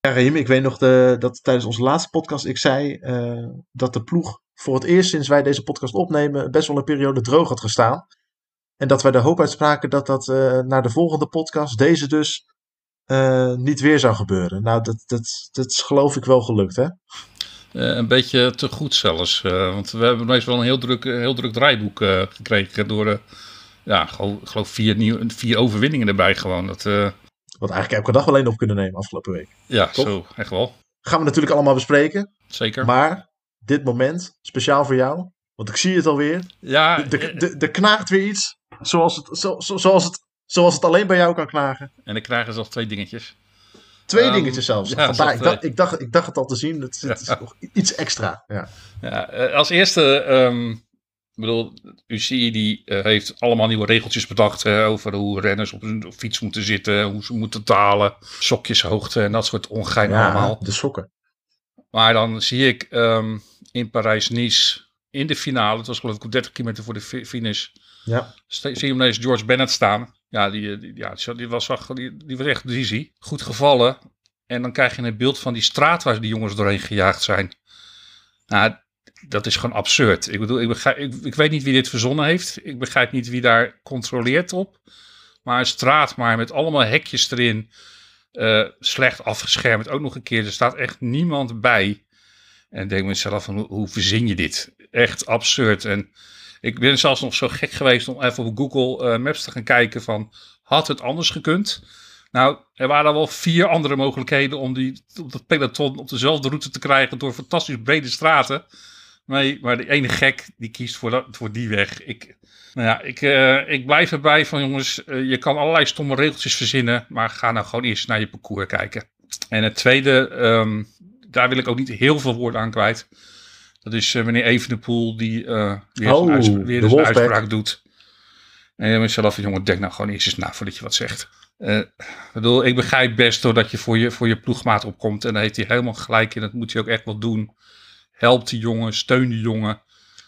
Ja, Raheem, ik weet nog de, dat tijdens onze laatste podcast ik zei uh, dat de ploeg voor het eerst sinds wij deze podcast opnemen best wel een periode droog had gestaan. En dat wij de hoop uitspraken dat dat uh, naar de volgende podcast, deze dus, uh, niet weer zou gebeuren. Nou, dat, dat, dat is geloof ik wel gelukt, hè? een beetje te goed zelfs. want we hebben meestal een heel druk, heel druk draaiboek gekregen door ja, geloof vier, vier overwinningen erbij gewoon. Dat, wat eigenlijk elke dag alleen op kunnen nemen afgelopen week. Ja, zo, echt wel. Gaan we natuurlijk allemaal bespreken. Zeker. Maar dit moment, speciaal voor jou, want ik zie het alweer. Ja. Er knaagt weer iets, zoals het, zo, zoals, het, zoals het alleen bij jou kan knagen. En ik krijg zelfs twee dingetjes. Twee um, dingetjes zelfs. Ja, Vandaar, ik, dacht, ik, dacht, ik dacht het al te zien. Het, het is nog iets extra. Ja. ja eh, als eerste um, ik bedoel, UCI die uh, heeft allemaal nieuwe regeltjes bedacht over hoe renners op een fiets moeten zitten, hoe ze moeten talen, sokjeshoogte en dat soort ongein ja, allemaal. de sokken. Maar dan zie ik um, in Parijs-Nice in de finale, het was geloof ik op 30 kilometer voor de finish, ja. zie je ineens George Bennett staan. Ja, die, die, ja, die, was, die, die was echt dizzy. Goed gevallen. En dan krijg je een beeld van die straat waar die jongens doorheen gejaagd zijn. Nou, dat is gewoon absurd. Ik bedoel, ik, ik, ik, weet niet wie dit verzonnen heeft. Ik begrijp niet wie daar controleert op. Maar een straat maar met allemaal hekjes erin. Uh, slecht afgeschermd ook nog een keer. Er staat echt niemand bij. En denk mezelf van, hoe, verzin je dit? Echt absurd. En ik ben zelfs nog zo gek geweest om even op Google uh, Maps te gaan kijken van... Had het anders gekund? Nou, er waren wel vier andere mogelijkheden om, die, om dat peloton op dezelfde route te krijgen door fantastisch brede straten. Nee, maar de ene gek die kiest voor, dat, voor die weg. Ik, nou ja, ik, uh, ik blijf erbij van jongens, uh, je kan allerlei stomme regeltjes verzinnen, maar ga nou gewoon eerst naar je parcours kijken. En het tweede, um, daar wil ik ook niet heel veel woorden aan kwijt. Dat is uh, meneer Evenepoel die weer oh, een, weer een uitspraak doet. En je mezelf van jongen, denk nou gewoon eerst eens na voordat je wat zegt. ik bedoel, ik begrijp best dat je voor je, voor je ploegmaat opkomt. En daar heeft hij helemaal gelijk in. Dat moet hij ook echt wel doen help die jongen, steun die jongen.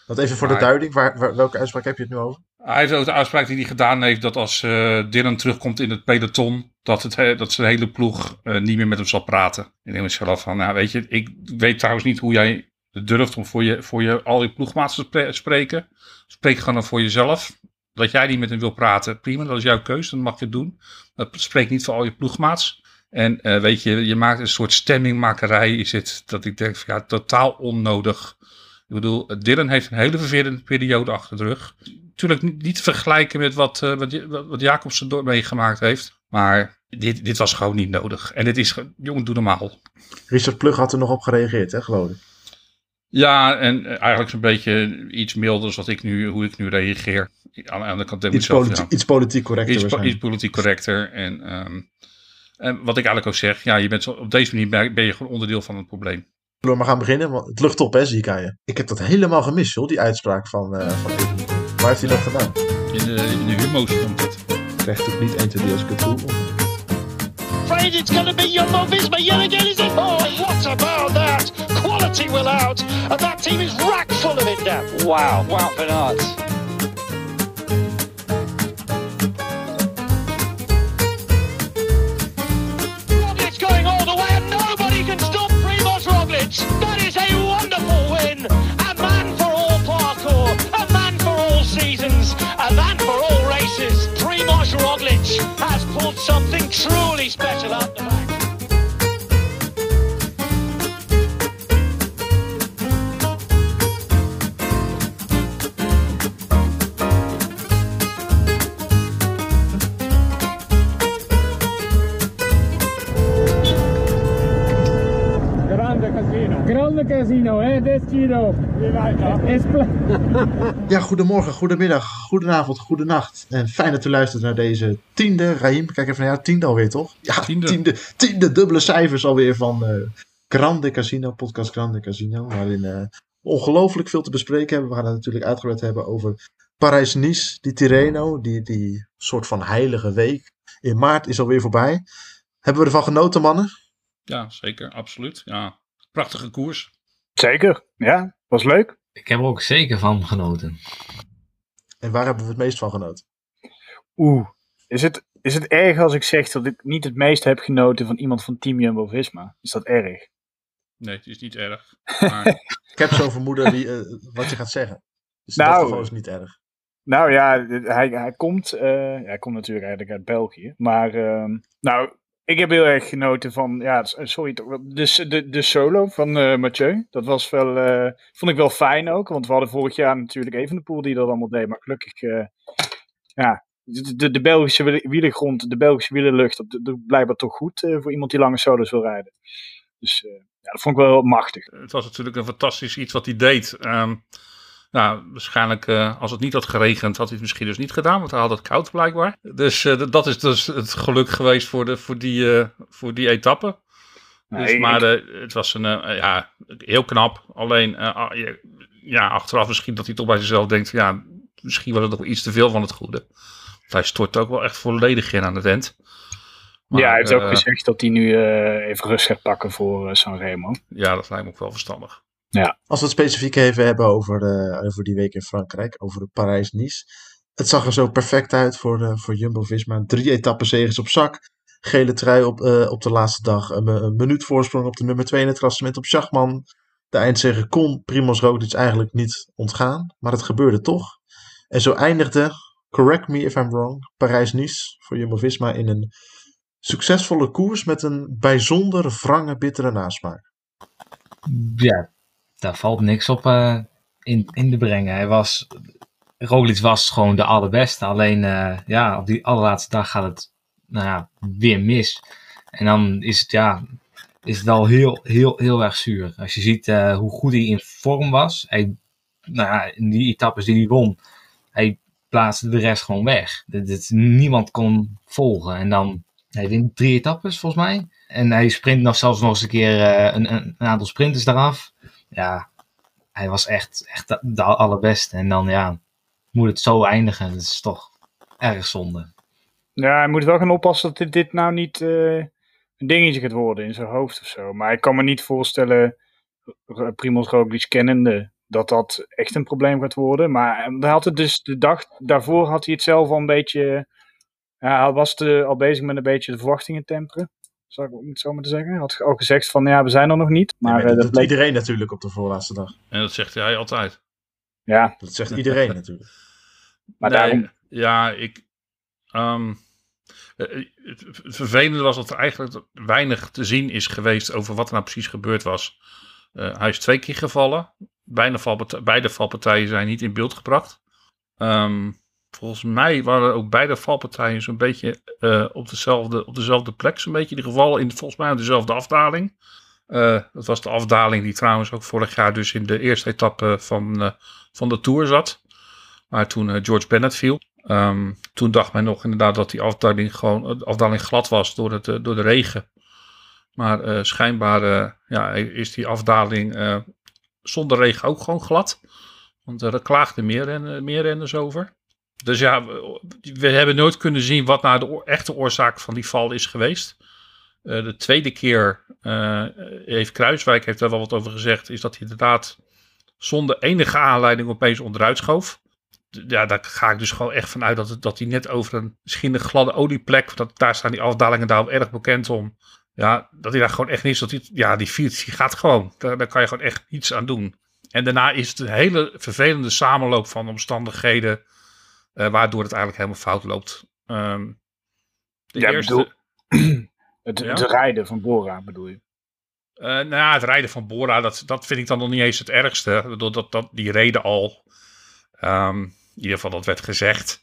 Wat even voor de duiding, waar, welke uitspraak heb je het nu over? Hij heeft ook de uitspraak die hij gedaan heeft dat als uh, Dylan terugkomt in het peloton, dat, het, dat zijn hele ploeg uh, niet meer met hem zal praten. Ik denk mezelf van, nou weet je, ik weet trouwens niet hoe jij durft om voor je, voor je al je ploegmaats te spreken. Spreek gewoon dan voor jezelf. Dat jij niet met hem wil praten, prima, dat is jouw keuze, dan mag je het doen. Maar spreek niet voor al je ploegmaats. En uh, weet je, je maakt een soort stemmingmakerij, is het, dat ik denk van ja, totaal onnodig. Ik bedoel, Dylan heeft een hele vervelende periode achter de rug. Natuurlijk niet, te vergelijken met wat, uh, wat, wat Jacobsen door meegemaakt heeft. Maar dit, dit was gewoon niet nodig. En dit is, jongen, doe normaal. Richard Plug had er nog op gereageerd, hè, geloof ik. Ja, en eigenlijk een beetje iets milder als wat ik nu, hoe ik nu reageer. Aan de andere kant iets, politi ja, iets politiek correcter. Iets, iets politiek correcter. En um, en wat ik eigenlijk ook zeg, ja, je bent zo, op deze manier ben je gewoon onderdeel van het probleem. Zullen we maar gaan beginnen? Want het lucht op, hè, zie ik aan je. Ik heb dat helemaal gemist, joh, die uitspraak van, uh, van Waar heeft hij dat gedaan? In de, in de huurmoos komt het. Ik krijg toch niet 1, 2, 3 als ik het doe? Afraid it's gonna be Jumbo Visma yet again, is it? Oh, what about that? Quality will out, and that team is rack full of it now. Wow, wow, Bernard. Ja, goedemorgen, goedemiddag, goedenavond, goedenacht. En fijn dat u luistert naar deze tiende. Raim, kijk even naar jou, tiende alweer, toch? Ja, tiende, tiende, tiende dubbele cijfers alweer van uh, Grande Casino, podcast Grande Casino. Waarin uh, ongelooflijk veel te bespreken hebben. We gaan het natuurlijk uitgebreid hebben over Parijs-Nice, die Tirreno, die, die soort van heilige week. In maart is alweer voorbij. Hebben we ervan genoten, mannen? Ja, zeker, absoluut. Ja, prachtige koers. Zeker, ja, was leuk. Ik heb er ook zeker van genoten. En waar hebben we het meest van genoten? Oeh, is het is het erg als ik zeg dat ik niet het meest heb genoten van iemand van Team Jumbo-Visma? Is dat erg? Nee, het is niet erg. Maar Ik heb zo'n vermoeden wie, eh, wat je gaat zeggen. Dus Nou, dat geval is niet erg. Nou ja, hij, hij, komt, eh, ja, hij komt natuurlijk eigenlijk uit België. Maar ehm, nou, ik heb heel erg genoten van, ja, s- sorry, de, de, de solo van eh Mathieu. Dat was wel, eh, vond ik wel fijn ook. Want we hadden vorig jaar natuurlijk even de pool die dat allemaal deed. Maar gelukkig, eh, ja, de, de, Belgische wiele- wielergrond, de Belgische wielerlucht, dat doet blijkbaar toch goed eh, voor iemand die lange solos wil rijden. Dus eh, ja, dat vond ik wel heel machtig. het was natuurlijk een fantastisch iets wat hij deed. Ehm, nou, waarschijnlijk eh, als het niet had geregend, had hij het misschien dus niet gedaan, want hij had het koud blijkbaar. Dus eh, dat is dus het geluk geweest voor, de, voor, die, eh, voor die etappe. Dus, maar het was een, ja, heel knap. Alleen, ah, ja, achteraf misschien dat hij toch bij zichzelf denkt, ja, misschien was het nog iets te veel van het goede. Want hij stort ook wel echt volledig in aan het end. Maar, ja, hij heeft ook gezegd dat hij nu even rust gaat pakken voor Sanremo. Ja, dat lijkt me ook wel verstandig. Als we het specifiek even hebben over, de, over die week in Frankrijk, over de Parijs-Nice. Het zag er zo perfect uit voor, de, voor Jumbo-Visma. Drie etappen zegens op zak. Gele trui op, eh, op de laatste dag. Een, een minuut voorsprong op de nummer 2 in het klassement op Schachman. De eindzege kon Primoz Roglic eigenlijk niet ontgaan. Maar het gebeurde toch. En zo eindigde, correct me if I'm wrong, Parijs-Nice voor Jumbo-Visma in een succesvolle koers met een bijzonder wrange, bittere nasmaak. Ja, daar valt niks op eh, in, in te brengen. Hij was, Roglic was gewoon de allerbeste. Alleen eh, ja, op die allerlaatste dag gaat het nou ja, weer mis. En dan is het, ja, is het wel heel, heel, heel erg zuur. Als je ziet eh, hoe goed hij in vorm was. Hij, nou ja, in die etappes die hij won, hij plaatste de rest gewoon weg. Dat, niemand kon volgen. En dan, hij wint drie etappes volgens mij. En hij sprint nog zelfs nog eens een keer een, een aantal sprinters eraf. Ja, hij was echt, echt de, allerbeste. En dan ja, moet het zo eindigen. Dat is toch erg zonde. Ja, hij moet wel gaan oppassen dat dit, dit nou niet eh, een dingetje gaat worden in zijn hoofd of zo. Maar ik kan me niet voorstellen, Primoz Roglic kennende, dat dat echt een probleem gaat worden. Maar hij had het dus de dag daarvoor had hij het zelf al een beetje... Ja, hij was de, al bezig met een beetje de verwachtingen temperen. Zou ik het zo maar te zeggen. Hij had al gezegd van ja, we zijn er nog niet. Maar, Maar eh, dat bleek... iedereen natuurlijk op de voorlaatste dag. En dat zegt hij altijd. Ja, Dat zegt iedereen natuurlijk. maar Nee, daarom... Ja, ik. ehm, eh, het het vervelende was dat er eigenlijk weinig te zien is geweest over wat er nou precies gebeurd was. Eh, hij is twee keer gevallen. Beide, valpartijen, beide valpartijen zijn niet in beeld gebracht. Ehm, volgens mij waren ook beide valpartijen zo'n beetje eh, op, dezelfde, op dezelfde plek. Zo'n beetje die gevallen in volgens mij dezelfde afdaling. Eh, dat was de afdaling die trouwens ook vorig jaar dus in de eerste etappe van, eh, van de Tour zat. Maar toen George Bennett viel. Ehm, toen dacht men nog inderdaad dat die afdaling gewoon afdaling glad was door, het, door de regen. Maar schijnbaar ja, is die afdaling zonder regen ook gewoon glad. Want er klaagden meer, ren, meer renners over. Dus ja, we, hebben nooit kunnen zien wat nou de echte oorzaak van die val is geweest. Eh, de tweede keer eh, heeft Kruiswijk heeft daar wel wat over gezegd. Is dat hij inderdaad zonder enige aanleiding opeens onderuit schoof ja, daar ga ik dus gewoon echt vanuit dat, dat hij net over een misschien een gladde olieplek, dat, daar staan die afdalingen daar wel erg bekend om. Ja, dat hij daar gewoon echt niets, dat hij, ja, die fiets die gaat gewoon. Daar, daar kan je gewoon echt niets aan doen. En daarna is het een hele vervelende samenloop van omstandigheden, eh, waardoor het eigenlijk helemaal fout loopt. Ehm, de Ja, eerste, bedoel- Het, Ja? het rijden van Bora bedoel je? Eh, nou ja, het rijden van Bora, dat, dat vind ik dan nog niet eens het ergste. Ik bedoel, dat, dat, die reden al. Ehm, in ieder geval, dat werd gezegd.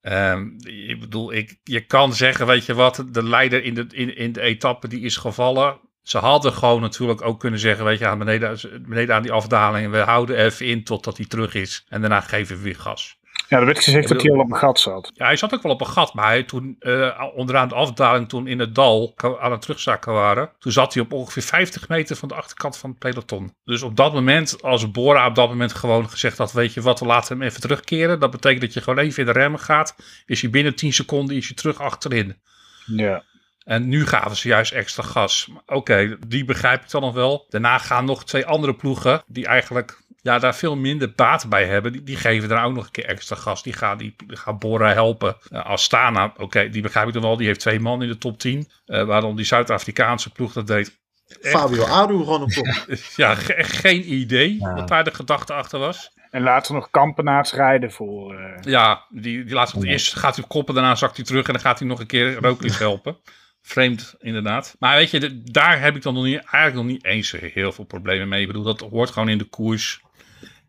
Ehm, ik bedoel, ik, je kan zeggen, weet je wat, de leider in de, in, in de etappe die is gevallen. Ze hadden gewoon natuurlijk ook kunnen zeggen, weet je, aan beneden, beneden aan die afdaling. We houden even in totdat hij terug is. En daarna geven we weer gas. Ja, er werd gezegd dat hij al op een gat zat. Ja, hij zat ook wel op een gat, maar hij toen eh, onderaan de afdaling, toen in het dal aan het terugzakken waren, toen zat hij op ongeveer 50 meter van de achterkant van het peloton. Dus op dat moment, als Bora op dat moment gewoon gezegd had, weet je wat, we laten hem even terugkeren. Dat betekent dat je gewoon even in de remmen gaat. Is hij binnen 10 seconden is hij terug achterin. Ja. En nu gaven ze juist extra gas. Oké, die begrijp ik dan nog wel. Daarna gaan nog twee andere ploegen die eigenlijk ja, daar veel minder baat bij hebben. Die, die geven daar ook nog een keer extra gas. Die gaan, die, die gaan Bora helpen. Uh, Astana, oké, die begrijp ik dan wel. Die heeft twee man in de top 10. Uh, waarom die Zuid-Afrikaanse ploeg dat deed. Fabio Aru gewoon op top. ja, ge geen idee ja. wat daar de gedachte achter was. En later nog kampenaars rijden voor... Uh... Ja, die, die laatste, ja. eerst gaat hij op koppen, daarna zakt hij terug en dan gaat hij nog een keer Roglic helpen. Vreemd, inderdaad. Maar weet je, de, daar heb ik dan nog niet, eigenlijk nog niet eens heel veel problemen mee. Ik bedoel, dat hoort gewoon in de koers.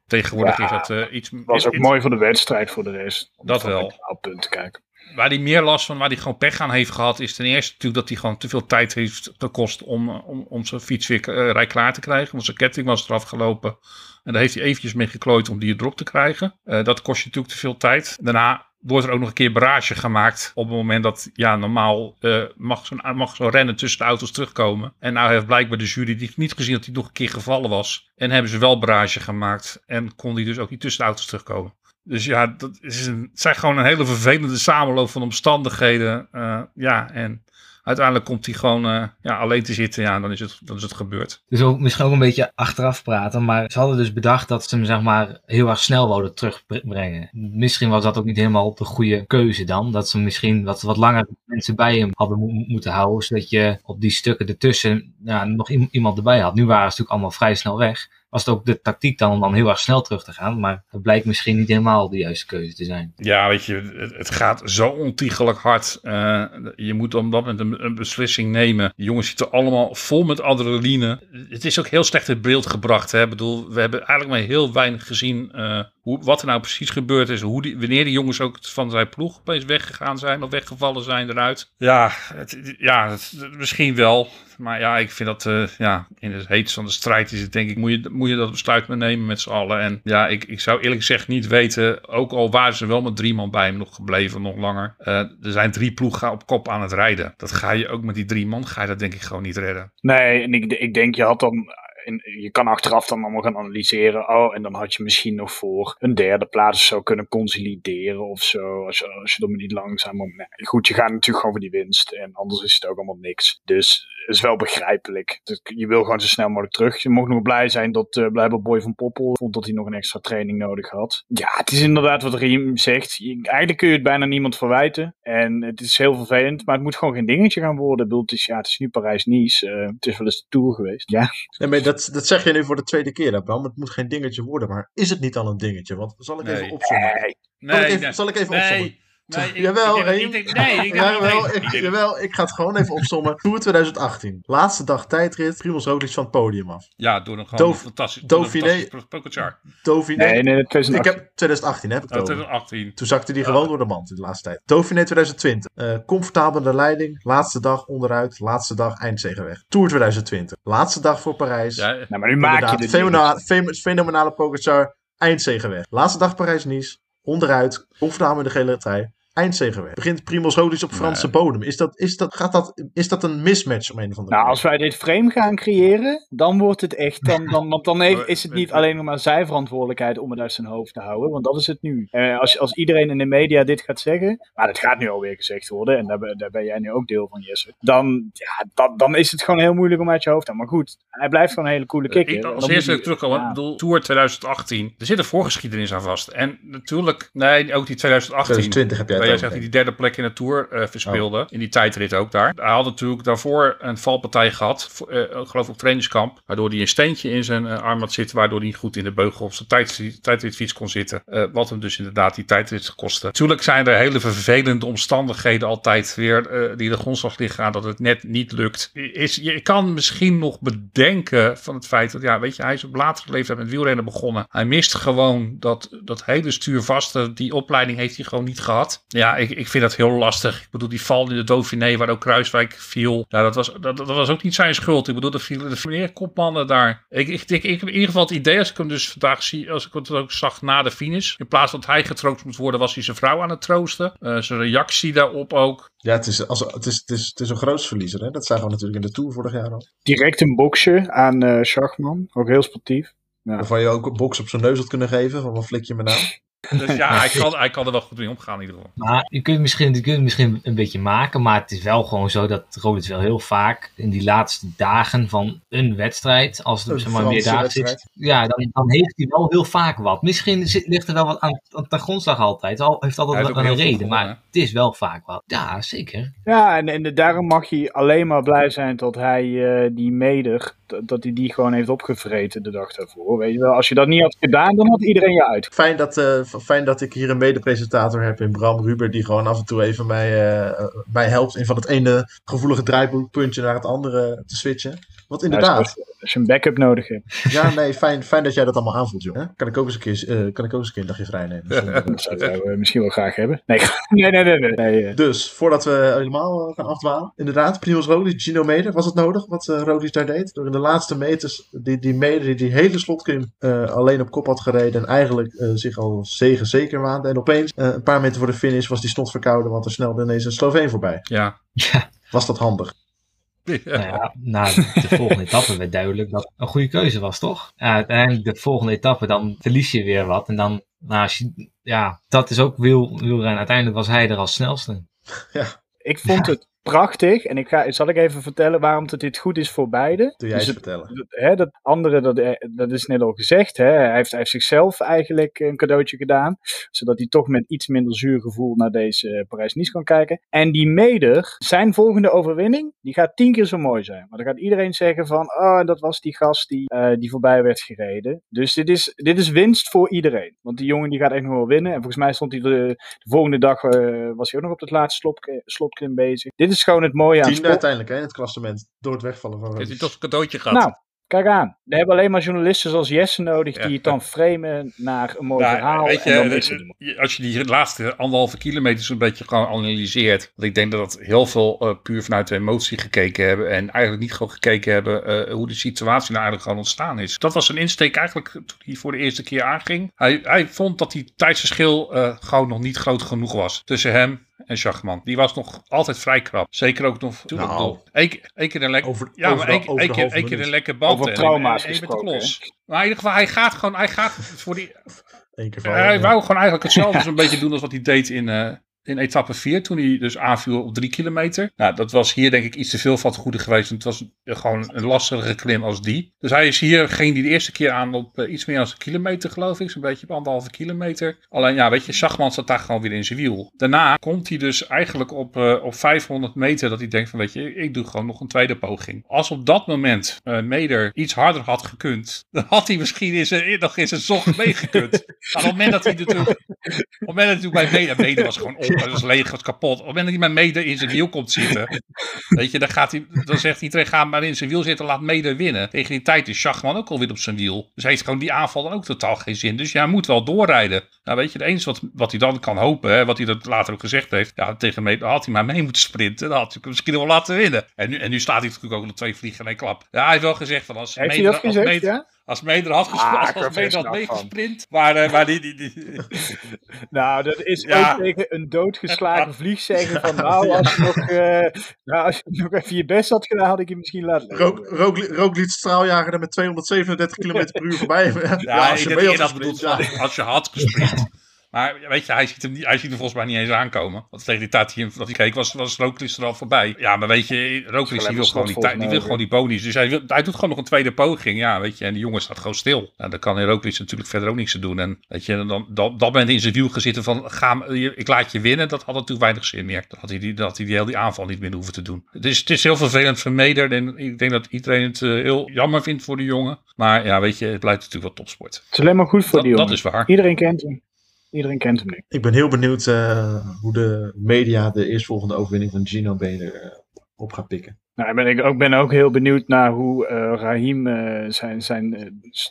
Tegenwoordig ja, is dat uh, iets... was ook iets, mooi voor de wedstrijd voor de rest. Dat wel. Op punten kijken. Waar hij meer last van, waar hij gewoon pech aan heeft gehad, is ten eerste natuurlijk dat hij gewoon te veel tijd heeft gekost om, om, om zijn fiets weer uh, rij klaar te krijgen. Want zijn ketting was eraf gelopen. En daar heeft hij eventjes mee geklooid om die erop te krijgen. Uh, dat kost je natuurlijk te veel tijd. Daarna wordt er ook nog een keer barrage gemaakt. Op het moment dat, ja, normaal uh, mag zo'n mag zo rennen tussen de auto's terugkomen. En nou heeft blijkbaar de jury niet gezien dat hij nog een keer gevallen was. En hebben ze wel barrage gemaakt. En kon hij dus ook niet tussen de auto's terugkomen. Dus ja, dat is een, het zijn gewoon een hele vervelende samenloop van omstandigheden. Uh, ja, en uiteindelijk komt hij gewoon uh, ja, alleen te zitten. Ja, dan is het, dan is het gebeurd. Dus ook misschien ook een beetje achteraf praten. Maar ze hadden dus bedacht dat ze hem zeg maar heel erg snel wouden terugbrengen. Misschien was dat ook niet helemaal de goede keuze dan. Dat ze misschien wat, wat langer mensen bij hem hadden mo moeten houden. Zodat je op die stukken ertussen ja, nog iemand erbij had. Nu waren ze natuurlijk allemaal vrij snel weg was het ook de tactiek dan om dan heel erg snel terug te gaan. Maar het blijkt misschien niet helemaal de juiste keuze te zijn. Ja, weet je, het, gaat zo ontiegelijk hard. Uh, je moet op dat moment een, beslissing nemen. Die jongens zitten allemaal vol met adrenaline. Het is ook heel slecht in beeld gebracht. Hè? Ik bedoel, we hebben eigenlijk maar heel weinig gezien uh, hoe, wat er nou precies gebeurd is. Hoe die, wanneer die jongens ook van zijn ploeg opeens weggegaan zijn of weggevallen zijn eruit. Ja, het, ja het, misschien wel. Maar ja, ik vind dat uh, ja, in het heetst van de strijd is het denk ik, moet je, moet je dat besluit maar nemen met z'n allen. En ja, ik, ik zou eerlijk gezegd niet weten, ook al waren ze wel met drie man bij hem nog gebleven, nog langer. Uh, er zijn drie ploegen op kop aan het rijden. Dat ga je ook met die drie man, ga je dat denk ik gewoon niet redden. Nee, en ik, ik denk je had dan je kan achteraf dan allemaal gaan analyseren. Oh, en dan had je misschien nog voor een derde plaats zo kunnen consolideren of zo. Als je, als je niet langzaam. Nee, goed, je gaat natuurlijk gewoon voor die winst. En anders is het ook allemaal niks. Dus het is wel begrijpelijk. Je wil gewoon zo snel mogelijk terug. Je mag nog blij zijn dat uh, Boy van Poppel vond dat hij nog een extra training nodig had. Ja, het is inderdaad wat Riem zegt. Je, eigenlijk kun je het bijna niemand verwijten. En het is heel vervelend, maar het moet gewoon geen dingetje gaan worden. Is, ja, het is nu Parijs-Nice. Uh, het is wel eens de Tour geweest. Ja. ja maar dat, dat zeg je nu voor de tweede keer, Abraham. Het moet geen dingetje worden, maar is het niet al een dingetje? Want zal ik nee. even opzommen? Nee. Zal ik even, nee. zal ik even nee. opzommen? Nee, ik, jawel, ik, Reem. ik, nee, ik jawel, ik, ik, jawel, ik ga het gewoon even opzommen. Tour 2018. Laatste dag tijdrit. Primoz Roglic van het podium af. Ja, door een gewoon fantastisch, Dauphiné. Pogacar. Dauphiné. Nee, nee, 2018. Ik heb 2018 heb ik Oh, over. 2018. Toen zakte hij gewoon door de mand in de laatste tijd. Dauphiné 2020. Uh, comfortabel de leiding. Laatste dag onderuit. Laatste dag eindzegenweg. Tour 2020. Laatste dag voor Parijs. Ja, Nou, maar nu maak je dit fenomenale, fem- fenomenale Pogacar. Eindzegenweg. Laatste dag Parijs-Nice. Onderuit. Comfortabel in de gele trui. Eindzegenweg. Begint Primoz Roglic op Franse bodem. Is dat, is, dat, gaat dat, is dat een mismatch om een of andere Nou, als wij dit frame gaan creëren, dan wordt het echt. Dan, dan, want dan heeft, is het niet alleen nog maar zijn verantwoordelijkheid om het uit zijn hoofd te houden. Want dat is het nu. Eh, als, als iedereen in de media dit gaat zeggen. Maar dat gaat nu alweer gezegd worden. En daar, ben- daar ben jij nu ook deel van, Jesse. Dan, ja, dan, dan is het gewoon heel moeilijk om uit je hoofd te houden. Maar goed, hij blijft gewoon een hele coole kikker. Ik, Dan als eerste hij- ik terugkomen, ja. ik bedoel, Tour 2018. Er zit een voorgeschiedenis aan vast. En natuurlijk, nee, ook die 2018. 2020 heb jij jij over, zegt die derde plek in de Tour eh, verspeelde. In die tijdrit ook daar. Hij had natuurlijk daarvoor een valpartij gehad. voor, eh, ik geloof op trainingskamp. Waardoor hij een steentje in zijn eh, arm had zitten. Waardoor hij niet goed in de beugel op zijn tijd, tijdritfiets kon zitten. Wat hem dus inderdaad die tijdrit kostte. Natuurlijk zijn er hele vervelende omstandigheden altijd weer. die de grondslag liggen aan dat het net niet lukt. Is, je kan misschien nog bedenken van het feit dat, ja, weet je, hij is op latere leeftijd met wielrennen begonnen. Hij mist gewoon dat, dat hele stuurvaste. Die opleiding heeft hij gewoon niet gehad. Ja, ik, ik vind dat heel lastig. Ik bedoel, die val in de Dauphiné waar ook Kruiswijk viel. Ja, dat was, dat, dat was ook niet zijn schuld. Ik bedoel, er vielen er meer kopmannen daar. Ik, ik, ik, ik heb in ieder geval het idee, als ik hem dus vandaag zie, als ik het ook zag na de finish. In plaats van dat hij getroost moet worden, was hij zijn vrouw aan het troosten. Eh, zijn reactie daarop ook. Ja, het is, als, het, is, het, is, het is een grootsverliezer. Hè? Dat zagen we natuurlijk in de Tour vorig jaar al. Direct een boxje aan eh Schachman. Ook heel sportief. Ja. Waarvan je ook een box op zijn neus had kunnen geven. Van wat flik je me nou? Dus ja, hij kan, hij kan er wel goed mee omgaan in ieder geval. Maar je kunt, misschien, je kunt het misschien een beetje maken, maar het is wel gewoon zo dat Roglic wel heel vaak in die laatste dagen van een wedstrijd, als het Een zeg maar meer dagen zit, ja, dan, dan heeft hij wel heel vaak wat. Misschien zit, ligt er wel wat aan, aan ten grondslag altijd. Al heeft altijd wel een reden, maar het is wel vaak wat. Ja, zeker. Ja, en, en daarom mag je alleen maar blij zijn dat hij eh, die meder, dat hij die gewoon heeft opgevreten de dag daarvoor. Weet je wel, als je dat niet had gedaan, dan had iedereen je uit. Fijn dat, eh, fijn dat ik hier een mede-presentator heb in Bram Ruber, die gewoon af en toe even mij, eh, mij helpt in van het ene gevoelige draaipuntje naar het andere te switchen. Want inderdaad, als je een backup nodig hebt. ja, nee, fijn, fijn dat jij dat allemaal aanvoelt, jongen. Kan ik ook eens een keer, eh, kan ik ook eens een, keer een dagje vrij nemen. Dat zouden we misschien wel graag hebben. Nee, nee, nee, nee. nee, nee eh. Dus, voordat we helemaal eh, gaan afdwalen. Inderdaad, Primoz Roglic, Gino Meder. Was het nodig wat eh Roglic daar deed? Door in de laatste meters, die, die Meder die die hele slotklim eh, alleen op kop had gereden. En eigenlijk eh, zich al zegen zeker waande. En opeens, eh, een paar meter voor de finish, was die snot verkouden. Want er snelde ineens een Sloveen voorbij. Ja. Ja, Was dat handig? Nou ja, na de volgende etappe werd duidelijk dat het een goede keuze was, toch? Ja, uiteindelijk de volgende etappe, dan verlies je weer wat. En dan, nou, als je, ja, dat is ook wiel, wielrennen. Uiteindelijk was hij er als snelste. Ik vond Ja. het prachtig. En ik ga, zal ik even vertellen waarom het dit goed is voor beide. Doe jij Dus het- vertellen. dat, hè, dat andere, dat, eh, dat is net al gezegd. Hè. Hij, heeft, hij heeft zichzelf eigenlijk een cadeautje gedaan. Zodat hij toch met iets minder zuur gevoel naar deze eh, Parijs-Nice kan kijken. En die Meder, zijn volgende overwinning, die gaat tien keer zo mooi zijn. Maar dan gaat iedereen zeggen van, oh, dat was die gast die, eh, die voorbij werd gereden. Dus dit is, dit is winst voor iedereen. Want die jongen die gaat echt nog wel winnen. En volgens mij stond hij de, de volgende dag, was hij ook nog op het laatste slotklim bezig. Dit is gewoon het mooie aan Tiende sport. uiteindelijk hè, in het klassement. Door het wegvallen van Heeft hij Roglic. toch een cadeautje gehad? Nou, kijk aan. We hebben alleen maar journalisten zoals Jesse nodig Ja. die het dan framen naar een mooi Nou, verhaal. weet je, en dan eh, is het je- als je die laatste anderhalve kilometer zo'n beetje gewoon analyseert. Want ik denk dat dat heel veel eh, puur vanuit de emotie gekeken hebben. En eigenlijk niet gewoon gekeken hebben eh, hoe de situatie nou eigenlijk gewoon ontstaan is. Dat was zijn insteek eigenlijk toen hij voor de eerste keer aanging. Hij, hij vond dat die tijdsverschil eh, gewoon nog niet groot genoeg was tussen hem en Schachman. Die was nog altijd vrij krap. Zeker ook nog. Toen Nou. één, één keer een lekker. Over- ja, over maar één, keer, één keer een lekker band. Over en- trauma's en- en de klos. Maar in ieder geval, hij gaat gewoon. Hij gaat voor die, Eén keer van. hij wou gewoon eigenlijk hetzelfde zo'n beetje doen als wat hij deed in, eh, in etappe 4. Toen hij dus aanviel op drie kilometer. Nou, dat was hier denk ik iets te veel van het goede geweest. Het was gewoon een lastigere klim als die. Dus hij is hier, ging die de eerste keer aan op eh, iets meer dan een kilometer geloof ik. Zo'n beetje op anderhalve kilometer. Alleen ja, weet je, Schachman zat daar gewoon weer in zijn wiel. Daarna komt hij dus eigenlijk op, eh, op 500 meter dat hij denkt van weet je, ik doe gewoon nog een tweede poging. Als op dat moment eh, Meder iets harder had gekund, dan had hij misschien in nog in zijn zocht meegekund. Maar op het moment dat hij natuurlijk, op het moment dat hij bij Meder, was gewoon dat was leeg, was kapot. Op het moment dat hij bij Meder in zijn wiel komt zitten, weet je, dan, gaat hij, dan zegt iedereen, ga maar in zijn wiel zitten, laat Meder winnen. Tegen die tijd is Schachman ook alweer op zijn wiel. Dus heeft gewoon die aanval dan ook totaal geen zin. Dus ja, hij moet wel doorrijden. Nou weet je, het enige wat, wat hij dan kan hopen, hè, wat hij dat later ook gezegd heeft, ja, tegen Meder had hij maar mee moeten sprinten. Dan had hij hem misschien wel laten winnen. En nu, en nu staat hij natuurlijk ook nog twee vliegen in één klap. Ja, hij heeft wel gezegd van als Heeft hij Meder- dat als gezegd, ja? Als Meder had, Ah, als, Meder had meegesprint, maar, eh, maar die, die, die, Nou, dat is Ja. ook tegen een doodgeslagen vlieg zeggen van nou, als je, nog, eh, nou, als je nog even je best had gedaan, had ik je misschien laten liggen. Rook, Roglic, Roglic straaljager er met 237 km per uur voorbij. Ja, Ja, je mee had gesprint, als je had gesprint. Maar weet je, hij ziet, hem niet, hij ziet hem volgens mij niet eens aankomen. Want tegen die tijd dat hij, dat hij keek, was, was Roglic er al voorbij. Ja, maar weet je, Roglic die wil, gewoon die, tijd- die wil gewoon die bonies. Dus hij, wil, hij doet gewoon nog een tweede poging. Ja, weet je, en die jongen staat gewoon stil. Nou, dan kan Roglic natuurlijk verder ook niks aan doen. En weet je, dan, dan, dat moment in zijn wiel gezitten van, ga, ik laat je winnen. Dat had natuurlijk weinig zin meer. Dan had hij die, dat hij die hele die aanval niet meer hoeven te doen. Het is, het is heel vervelend voor Meder. En ik denk dat iedereen het eh, heel jammer vindt voor de jongen. Maar ja, weet je, het blijft natuurlijk wel topsport. Het is alleen maar goed voor Dat, die jongen. dat is waar. Iedereen kent hem. Iedereen kent hem nu. Ik ben heel benieuwd eh, hoe de media de eerstvolgende overwinning van Gino Beener eh, op gaat pikken. Nou, ben ik ook, ben ook heel benieuwd naar hoe eh Raheem eh, zijn, zijn eh,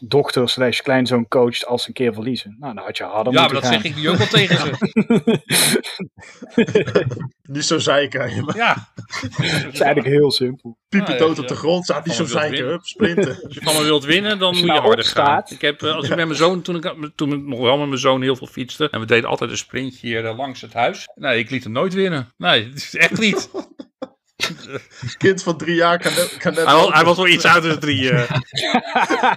dochter slash kleinzoon coacht als ze een keer verliezen. Nou, dan had je harder Ja, maar moeten dat gaan. zeg ik nu ook wel tegen ze. Niet zo zeiken. maar Ja. Het is eigenlijk heel simpel. Piepen Ja, dood ja, op de grond. Staat niet zo zeiken. Hup, sprinten. Als je van me wilt winnen, dan moet je nou harder gaan. Ik heb, als ik met mijn zoon, toen ik, toen ik nog wel met mijn zoon heel veel fietste. En we deden altijd een sprintje hier langs het huis. Nee, ik liet hem nooit winnen. Nee, het is echt niet. Kind van drie jaar kan net, kan net Hij was, hij was wel iets ouder dan drie. eh.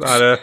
Maar uh,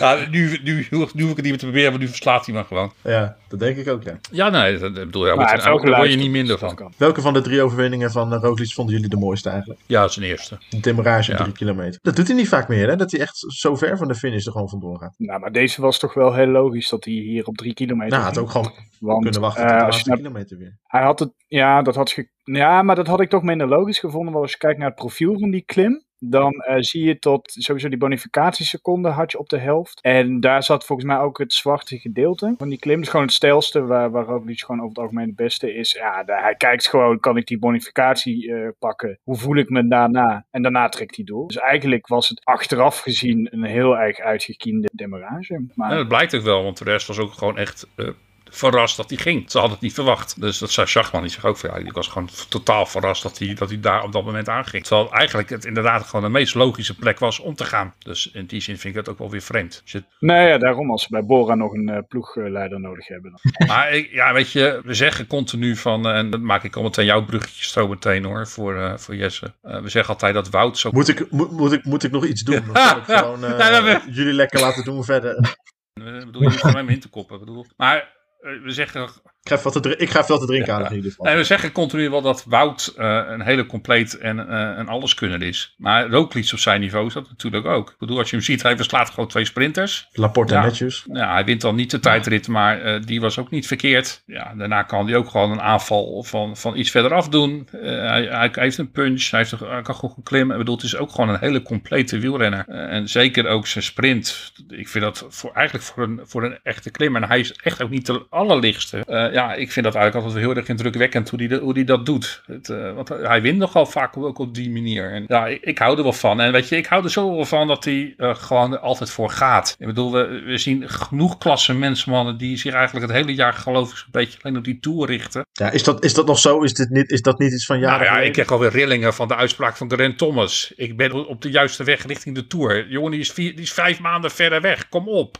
nou, nu, nu, nu, hoef ik het niet meer te proberen, want nu verslaat hij me gewoon. Ja, dat denk ik ook, ja. Ja, nee, dat bedoel je. Daar word je niet minder van. Welke van de drie overwinningen van uh, Roglic vonden jullie de mooiste eigenlijk? Ja, zijn eerste. De demarrage ja. drie kilometer. Dat doet hij niet vaak meer, hè? Dat hij echt zo ver van de finish er gewoon vandoor gaat. Nou, maar deze was toch wel heel logisch dat hij hier op drie kilometer... Nou, had ook gewoon want, kunnen wachten tot uh, de laatste kilometer weer. Hij had het, ja, dat had ge, ja, maar dat had ik toch minder logisch gevonden. Want als je kijkt naar het profiel van die klim, dan uh, zie je tot sowieso die bonificatieseconden had je op de helft. En daar zat volgens mij ook het zwarte gedeelte van die klim. Dus gewoon het stijlste, waar, waar Roglic gewoon over het algemeen het beste is. Ja, de, hij kijkt gewoon, kan ik die bonificatie uh, pakken? Hoe voel ik me daarna? En daarna trekt hij door. Dus eigenlijk was het achteraf gezien een heel erg uitgekiende demarage. Maar... Ja, dat blijkt ook wel, want de rest was ook gewoon echt... Uh verrast dat hij ging. Ze hadden het niet verwacht. Dus dat zei Schachman. Die zegt ook van ja, ik was gewoon totaal verrast dat hij, dat hij daar op dat moment aanging. Terwijl eigenlijk het inderdaad gewoon de meest logische plek was om te gaan. Dus in die zin vind ik dat ook wel weer vreemd. Dus Nee, ja, daarom als ze bij Bora nog een uh, ploegleider nodig hebben. Dan. maar ja, weet je, we zeggen continu van, uh, en dat maak ik al meteen jouw bruggetje zo meteen hoor, voor, uh, voor Jesse. we zeggen altijd dat Wout zo... Moet ik, moet, moet ik, moet ik nog iets doen? Dan ik gewoon nee, jullie lekker laten doen verder. Ik bedoel, je hoeft mij in te koppen. bedoel. Maar we zeggen ik ga even wat te, ik wat te drinken aan in ieder geval. Nee, we zeggen continu wel dat Wout uh, een hele compleet en uh, een alleskunner is. Maar Roglic op zijn niveau is dat natuurlijk ook. Ik bedoel, als je hem ziet, hij verslaat gewoon twee sprinters. Laporte ja, netjes. Ja, hij wint dan niet de tijdrit, maar uh, die was ook niet verkeerd. Ja, daarna kan hij ook gewoon een aanval van, van iets verderaf doen. Hij, hij, heeft een punch, hij, heeft, hij kan goed klimmen. Ik bedoel, het is ook gewoon een hele complete wielrenner. en zeker ook zijn sprint. Ik vind dat voor, eigenlijk voor een, voor een echte klimmer. En hij is echt ook niet de allerlichtste ja, ik vind dat eigenlijk altijd heel erg indrukwekkend hoe hij hoe die dat doet. Het, uh, want hij wint nogal vaak ook op die manier. En ja, ik, ik, hou er wel van. En weet je, ik hou er zo wel van dat hij uh, gewoon er altijd voor gaat. Ik bedoel, we, we zien genoeg klasse mensmannen die zich eigenlijk het hele jaar geloof ik een beetje alleen op die Tour richten. Ja, is dat, is dat nog zo? Is, dit niet, is dat niet iets van jaren? Nou ja, ik krijg alweer rillingen van de uitspraak van Geraint Thomas. Ik ben op de juiste weg richting de Tour. Jongen, die is, vier, die is vijf maanden verder weg. Kom op.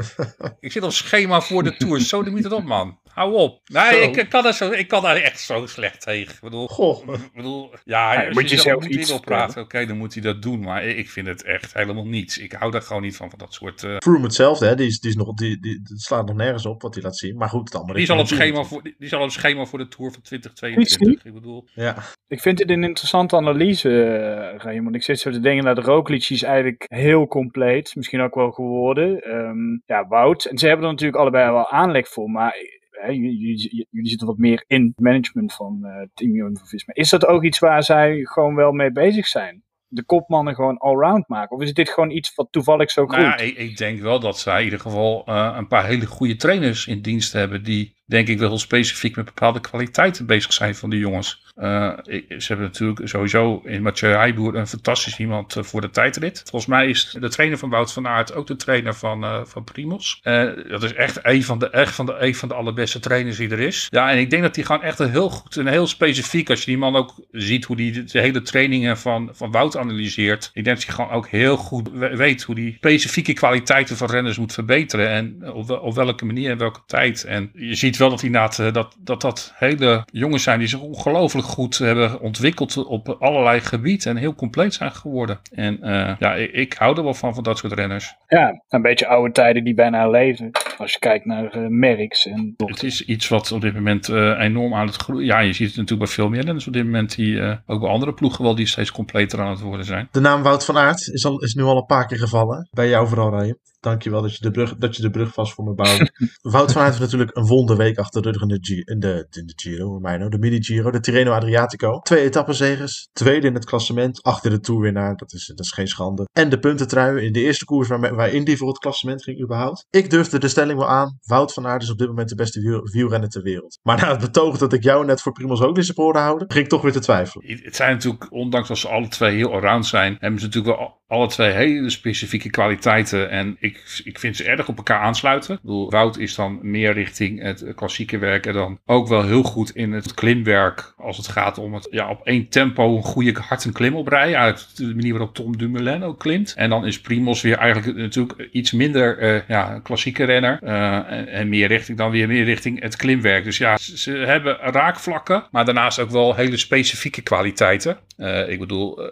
ik zit op schema voor de Tour. Zo doe je het op, man. Hou op. Nee, ik, kan er zo, ik kan daar echt zo slecht tegen. Ik bedoel, Goh. Ik bedoel ja, ja moet je, zelf iets op praten, oké, dan moet hij dat doen. Maar ik vind het echt helemaal niets. Ik hou daar gewoon niet van, van dat soort... Uh... Froome hetzelfde, hè. Die, is, die, is nog, die, die, die slaat nog nergens op wat hij laat zien. Maar goed, het allemaal... Die zal, op schema voor, die, die zal op schema voor de Tour van 2022. Ik bedoel... Ja. Ik vind het een interessante analyse, uh, Raymond. Ik zit zo te denken, dat de Roglic is eigenlijk heel compleet. Misschien ook wel geworden. Um, ja, Wout. En ze hebben er natuurlijk allebei wel aanleg voor, maar jullie, jullie, zitten wat meer in het management van uh, Team Jumbo-Visma. Is dat ook iets waar zij gewoon wel mee bezig zijn? De kopmannen gewoon allround maken? Of is dit gewoon iets wat toevallig zo nou goed? Ja, ik, ik, denk wel dat zij in ieder geval uh, een paar hele goede trainers in dienst hebben die denk ik wel heel specifiek met bepaalde kwaliteiten bezig zijn van die jongens. Uh, ze hebben natuurlijk sowieso in Mathieu Heijboer een fantastisch iemand uh, voor de tijdrit. Volgens mij is de trainer van Wout van Aert ook de trainer van, uh, van Primos. dat is echt een van, de, echt van, de, een van de allerbeste trainers die er is. Ja, en ik denk dat hij gewoon echt heel goed en heel specifiek, als je die man ook ziet hoe hij de, hele trainingen van, van Wout analyseert. Ik denk dat hij gewoon ook heel goed weet hoe die specifieke kwaliteiten van renners moet verbeteren. En op, op welke manier en welke tijd. En je ziet wel dat, inderdaad, eh, dat, dat dat hele jongens zijn die zich ongelooflijk goed hebben ontwikkeld op allerlei gebieden en heel compleet zijn geworden. En uh, ja, ik, ik, hou er wel van, van dat soort renners. Ja, een beetje oude tijden die bijna leven. Als je kijkt naar uh, Merckx en... Het is iets wat op dit moment uh, enorm aan het groeien... Ja, je ziet het natuurlijk bij veel meer renners op dit moment... die ook bij andere ploegen wel die steeds completer aan het worden zijn. De naam Wout van Aert is, al, is nu al een paar keer gevallen. Bij jou vooral, Ryan. Dankjewel dat je de brug, dat je de brug vast voor me bouwde. Wout van Aert heeft natuurlijk een wonderweek achter de rug in de, G, in de, in de Giro, mij nou, de mini Giro, de Tirreno Adriatico. Twee etappenzegers, tweede in het klassement, achter de toerwinnaar, dat is, dat is geen schande. En de puntentrui in de eerste koers waar, waarin die voor het klassement ging überhaupt. Ik durfde de stelling wel aan, Wout van Aert is op dit moment de beste wiel, wielrenner ter wereld. Maar na het betoog dat ik jou net voor Primoz ook niet hoorde houden, ging ik toch weer te twijfelen. Het zijn natuurlijk, ondanks dat ze alle twee heel around zijn, hebben ze natuurlijk wel alle twee hele specifieke kwaliteiten. En ik, ik vind ze erg op elkaar aansluiten. Ik bedoel, Wout is dan meer richting het klassieke werk. En dan ook wel heel goed in het klimwerk. Als het gaat om het ja, op één tempo een goede hard een klim oprijden. Eigenlijk de manier waarop Tom Dumoulin ook klimt. En dan is Primos weer eigenlijk natuurlijk iets minder uh, ja, klassieke renner. Uh, en, meer richting dan weer meer richting het klimwerk. Dus ja, ze, hebben raakvlakken. Maar daarnaast ook wel hele specifieke kwaliteiten. Uh, ik bedoel,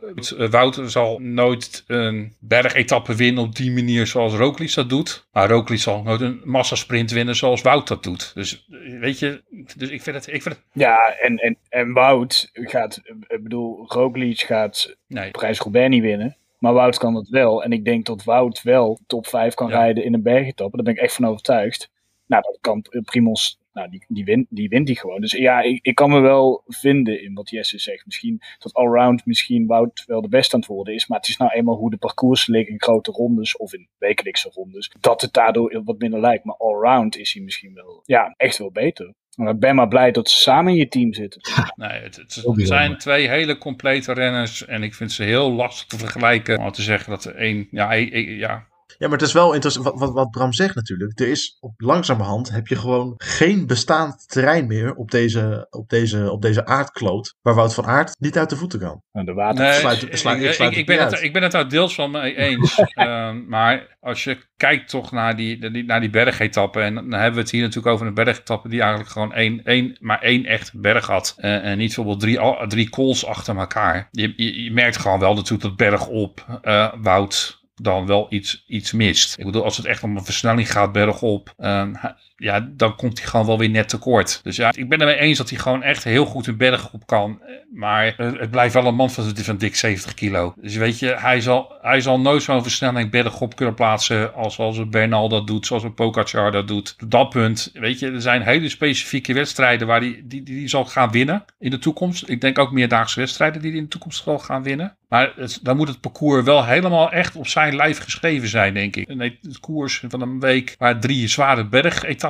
Wout zal nooit een bergetappe winnen op die manier zoals Roglic dat doet. Maar Roglic zal nooit een massasprint winnen zoals Wout dat doet. Dus weet je, dus ik vind het... Ik vind het... Ja, en, en, en Wout gaat, ik bedoel, Roglic gaat Nee. prijs-Roubaix niet winnen. Maar Wout kan dat wel. En ik denk dat Wout wel top 5 kan Ja. rijden in een bergetappe. Daar ben ik echt van overtuigd. Nou, dat kan Primos, nou, die, die, wint, die wint die gewoon. Dus ja, ik, ik kan me wel vinden in wat Jesse zegt. Misschien dat allround misschien Wout wel de beste aan het worden is. Maar het is nou eenmaal hoe de parcours liggen in grote rondes of in wekelijkse rondes. Dat het daardoor wat minder lijkt. Maar allround is hij misschien wel, ja, echt wel beter. Maar ik ben maar blij dat ze samen in je team zitten. Nee, het, zijn twee hele complete renners. En ik vind ze heel lastig te vergelijken. Om te zeggen dat er één... Ja, ja, Ja, maar het is wel interessant wat, wat, wat Bram zegt natuurlijk. Er is op langzamerhand heb je gewoon geen bestaand terrein meer op deze, op deze, op deze aardkloot. Waar Wout van Aert niet uit de voeten kan. Nou, de water. Nee, sluit- ik, sluit- ik ik, sluit ik, het ben het, ik ben het daar deels van mee eens. Ehm, maar als je kijkt toch naar die, die- naar die bergetappen. En dan hebben we het hier natuurlijk over een bergetappe die eigenlijk gewoon één, één, maar één echt berg had. Eh, en niet bijvoorbeeld drie, drie calls achter elkaar. Je, je, je merkt gewoon wel natuurlijk dat bergop eh Wout dan wel iets, iets mist. Ik bedoel, als het echt om een versnelling gaat bergop, ha- ja, dan komt hij gewoon wel weer net tekort. Dus ja, ik ben het mee eens dat hij gewoon echt heel goed een berg op kan. Maar eh, het blijft wel een man van, van dik 70 kilo. Dus weet je, hij zal, hij zal nooit zo'n versnelling bergop kunnen plaatsen als, als een Bernal dat doet, zoals een Pogacar dat doet. Op dat punt, weet je, er zijn hele specifieke wedstrijden waar hij die, die, die zal gaan winnen in de toekomst. Ik denk ook meerdaagse wedstrijden die hij in de toekomst zal gaan winnen. Maar dan moet het parcours wel helemaal echt op zijn lijf geschreven zijn, denk ik. Nee, het koers van een week waar drie zware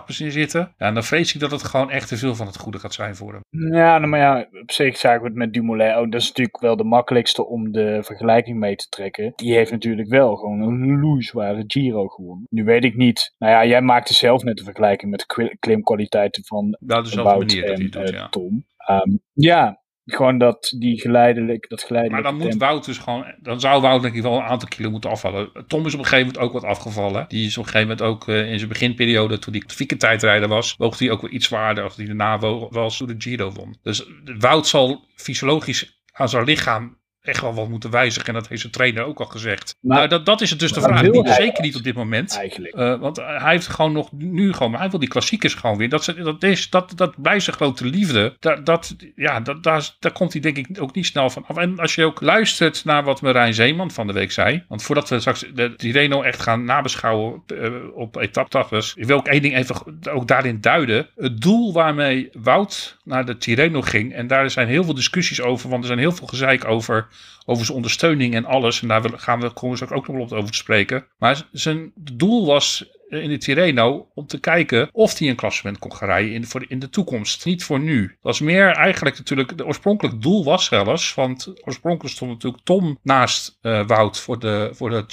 in zitten. Ja, en dan vrees ik dat het gewoon echt te veel van het goede gaat zijn voor hem. Ja, nou, maar ja, op zich zagen we het met Dumoulin ook. Dat is natuurlijk wel de makkelijkste om de vergelijking mee te trekken. Die heeft natuurlijk wel gewoon een loeizware Giro gewonnen. Nu weet ik niet. Nou ja, jij maakte zelf net de vergelijking met de klimkwaliteiten van Wel dezelfde Wout manier dat en hij doet, eh, ja. Tom. Ehm, ja, gewoon dat die geleidelijk, dat Maar geleidelijk dan moet. Wout dus gewoon, dan zou Wout denk ik wel een aantal kilo moeten afvallen. Tom is op een gegeven moment ook wat afgevallen. Die is op een gegeven moment ook eh, in zijn beginperiode, toen hij weekendtijdrijder was, woog hij ook wel iets zwaarder als hij daarna was toen de Giro won. Dus Wout zal fysiologisch aan zijn lichaam echt wel wat moeten wijzigen. En dat heeft zijn trainer ook al gezegd. Maar- nou, dat, dat is het dus de vraag. Niet, zeker niet op dit moment. eigenlijk. Eh, want hij heeft gewoon nog nu gewoon, maar hij wil die klassiekers gewoon weer. Dat, dat, is, dat, dat blijft zijn grote liefde. Dat, dat, ja, dat, daar, daar komt hij denk ik ook niet snel van af. En als je ook luistert naar wat Marijn Zeeman van de week zei. Want voordat we straks de Tirreno echt gaan nabeschouwen op etappes. Ik wil ook één ding even ook daarin duiden. Het doel waarmee Wout naar de Tirreno ging. En daar zijn heel veel discussies over. Want er zijn heel veel gezeik over over zijn ondersteuning en alles. En daar gaan we, komen ook nog wel op over te spreken. Maar zijn doel was eh, in de Tirreno om te kijken of hij een klassement kon gaan rijden in de, voor in de toekomst. Niet voor nu. Dat was meer eigenlijk natuurlijk, de oorspronkelijk doel was zelfs, want oorspronkelijk stond natuurlijk Tom naast eh, Wout voor de, voor de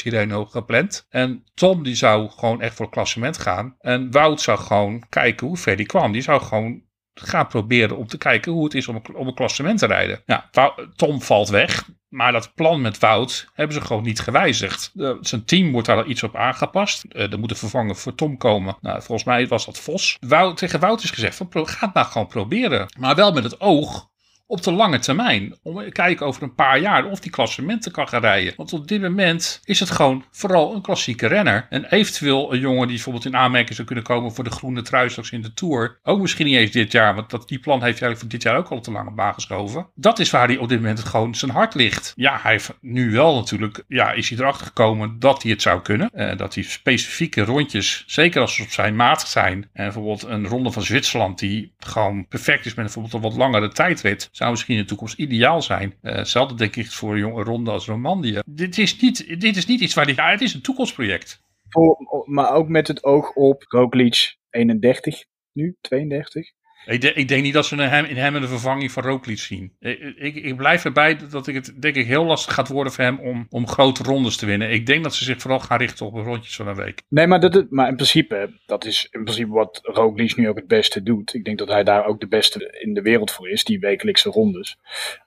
gepland. En Tom die zou gewoon echt voor het klassement gaan. En Wout zou gewoon kijken hoe ver die kwam. Die zou gewoon gaan proberen om te kijken hoe het is om een, om een klassement te rijden. Ja, Tom valt weg. Maar dat plan met Wout hebben ze gewoon niet gewijzigd. Zijn team wordt daar iets op aangepast. Eh, er moet een vervanger voor Tom komen. Nou, volgens mij was dat Vos. Wout, tegen Wout is gezegd: van, ga het nou gewoon proberen. Maar wel met het oog op de lange termijn. Om kijken over een paar jaar of die klassementen kan gaan rijden. Want op dit moment is het gewoon vooral een klassieke renner. En eventueel een jongen die bijvoorbeeld in aanmerking zou kunnen komen voor de groene trui straks in de Tour. Ook misschien niet eens dit jaar, want dat, die plan heeft hij eigenlijk voor dit jaar ook al te lang op baan geschoven. Dat is waar hij op dit moment gewoon zijn hart ligt. Ja, hij heeft nu wel natuurlijk, ja, is hij erachter gekomen dat hij het zou kunnen. Eh, dat hij specifieke rondjes, zeker als ze op zijn maat zijn. En bijvoorbeeld een ronde van Zwitserland die gewoon perfect is met bijvoorbeeld een wat langere tijdrit. Zou misschien in de toekomst ideaal zijn. Eh, hetzelfde denk ik voor jonge ronde als Romandie. Dit is niet, dit is niet iets waar hij, ja, het is een toekomstproject. Voor- maar ook met het oog op Roglic 31 nu, 32. Ik, ik denk niet dat ze in hem, in hem een vervanging van Roglic zien. Ik, ik, ik blijf erbij dat ik het denk ik heel lastig gaat worden voor hem om, om grote rondes te winnen. Ik denk dat ze zich vooral gaan richten op rondjes van een week. Nee, maar, dat, maar in principe, dat is in principe wat Roglic nu ook het beste doet. Ik denk dat hij daar ook de beste in de wereld voor is, die wekelijkse rondes.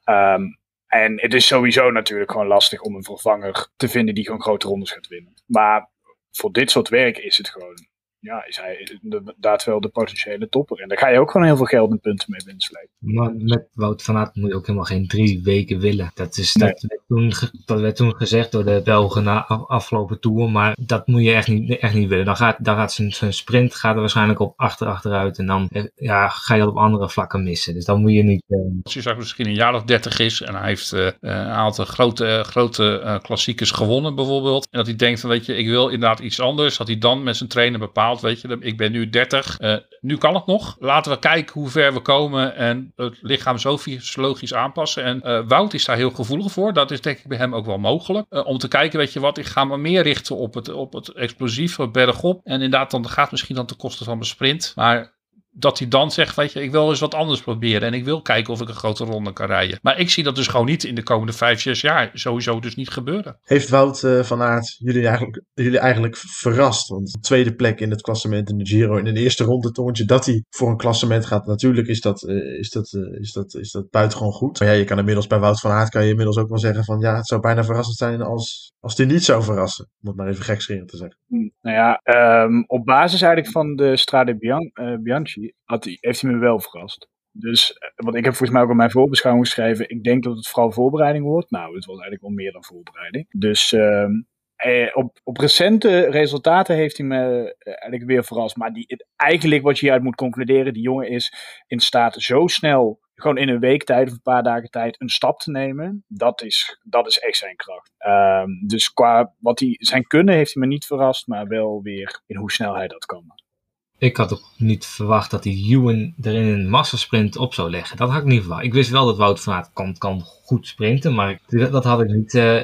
Ehm, en het is sowieso natuurlijk gewoon lastig om een vervanger te vinden die gewoon grote rondes gaat winnen. Maar voor dit soort werk is het gewoon, ja, is hij inderdaad wel de potentiële topper. En daar ga je ook gewoon heel veel geld en punten mee winnen. Maar met Wout van Aert moet je ook helemaal geen drie weken willen. Dat is, Nee. dat, toen, dat werd toen gezegd door de Belgen na afgelopen tour, maar dat moet je echt niet, echt niet willen. Dan gaat, dan gaat zijn, zijn sprint gaat er waarschijnlijk op achter achteruit en dan ja, ga je dat op andere vlakken missen. Dus dan moet je niet... Als je zegt misschien een jaar of dertig is en hij heeft een aantal grote, grote klassiekers gewonnen bijvoorbeeld. En dat hij denkt van weet je, ik wil inderdaad iets anders. Dat hij dan met zijn trainer bepaalt, weet je, ik ben nu 30, nu kan het nog. Laten we kijken hoe ver we komen en het lichaam zo fysiologisch aanpassen. En uh, Wout is daar heel gevoelig voor. Dat is denk ik bij hem ook wel mogelijk. Uh, om te kijken, weet je wat, ik ga me meer richten op het, op het explosieve bergop. En inderdaad, dan gaat misschien dan ten koste van mijn sprint. Maar dat hij dan zegt, weet je, ik wil eens wat anders proberen. En ik wil kijken of ik een grote ronde kan rijden. Maar ik zie dat dus gewoon niet in de komende vijf, zes jaar sowieso dus niet gebeuren. Heeft Wout uh, van Aert jullie eigenlijk, jullie eigenlijk verrast? Want de tweede plek in het klassement in de Giro in de eerste ronde toontje dat hij voor een klassement gaat. Natuurlijk is dat, uh, is dat, uh, is dat, is dat buitengewoon goed. Maar ja, je kan inmiddels bij Wout van Aert kan je inmiddels ook wel zeggen van ja, het zou bijna verrassend zijn als, als hij niet zou verrassen. Om het maar even gekscherend te zeggen. Hm, nou ja, um, op basis eigenlijk van de Strade Bian Bianchi heeft hij me wel verrast. Dus, eh, want ik heb volgens mij ook in mijn voorbeschouwing geschreven, ik denk dat het vooral voorbereiding wordt. Nou, het was eigenlijk wel meer dan voorbereiding. Dus uh, op, op recente resultaten heeft hij me eh, eigenlijk weer verrast. Maar die, het, eigenlijk wat je hieruit moet concluderen, die jongen is in staat zo snel, gewoon in een week tijd of een paar dagen tijd, een stap te nemen. Dat is, dat is echt zijn kracht. Um, dus qua wat hij, zijn kunnen heeft hij me niet verrast, maar wel weer in hoe snel hij dat kan. Ik had ook niet verwacht dat die Ewan er in een massasprint op zou leggen. Dat had ik niet verwacht. Ik wist wel dat Wout van Aert kan, kan goed sprinten, maar dat had ik niet. Uh,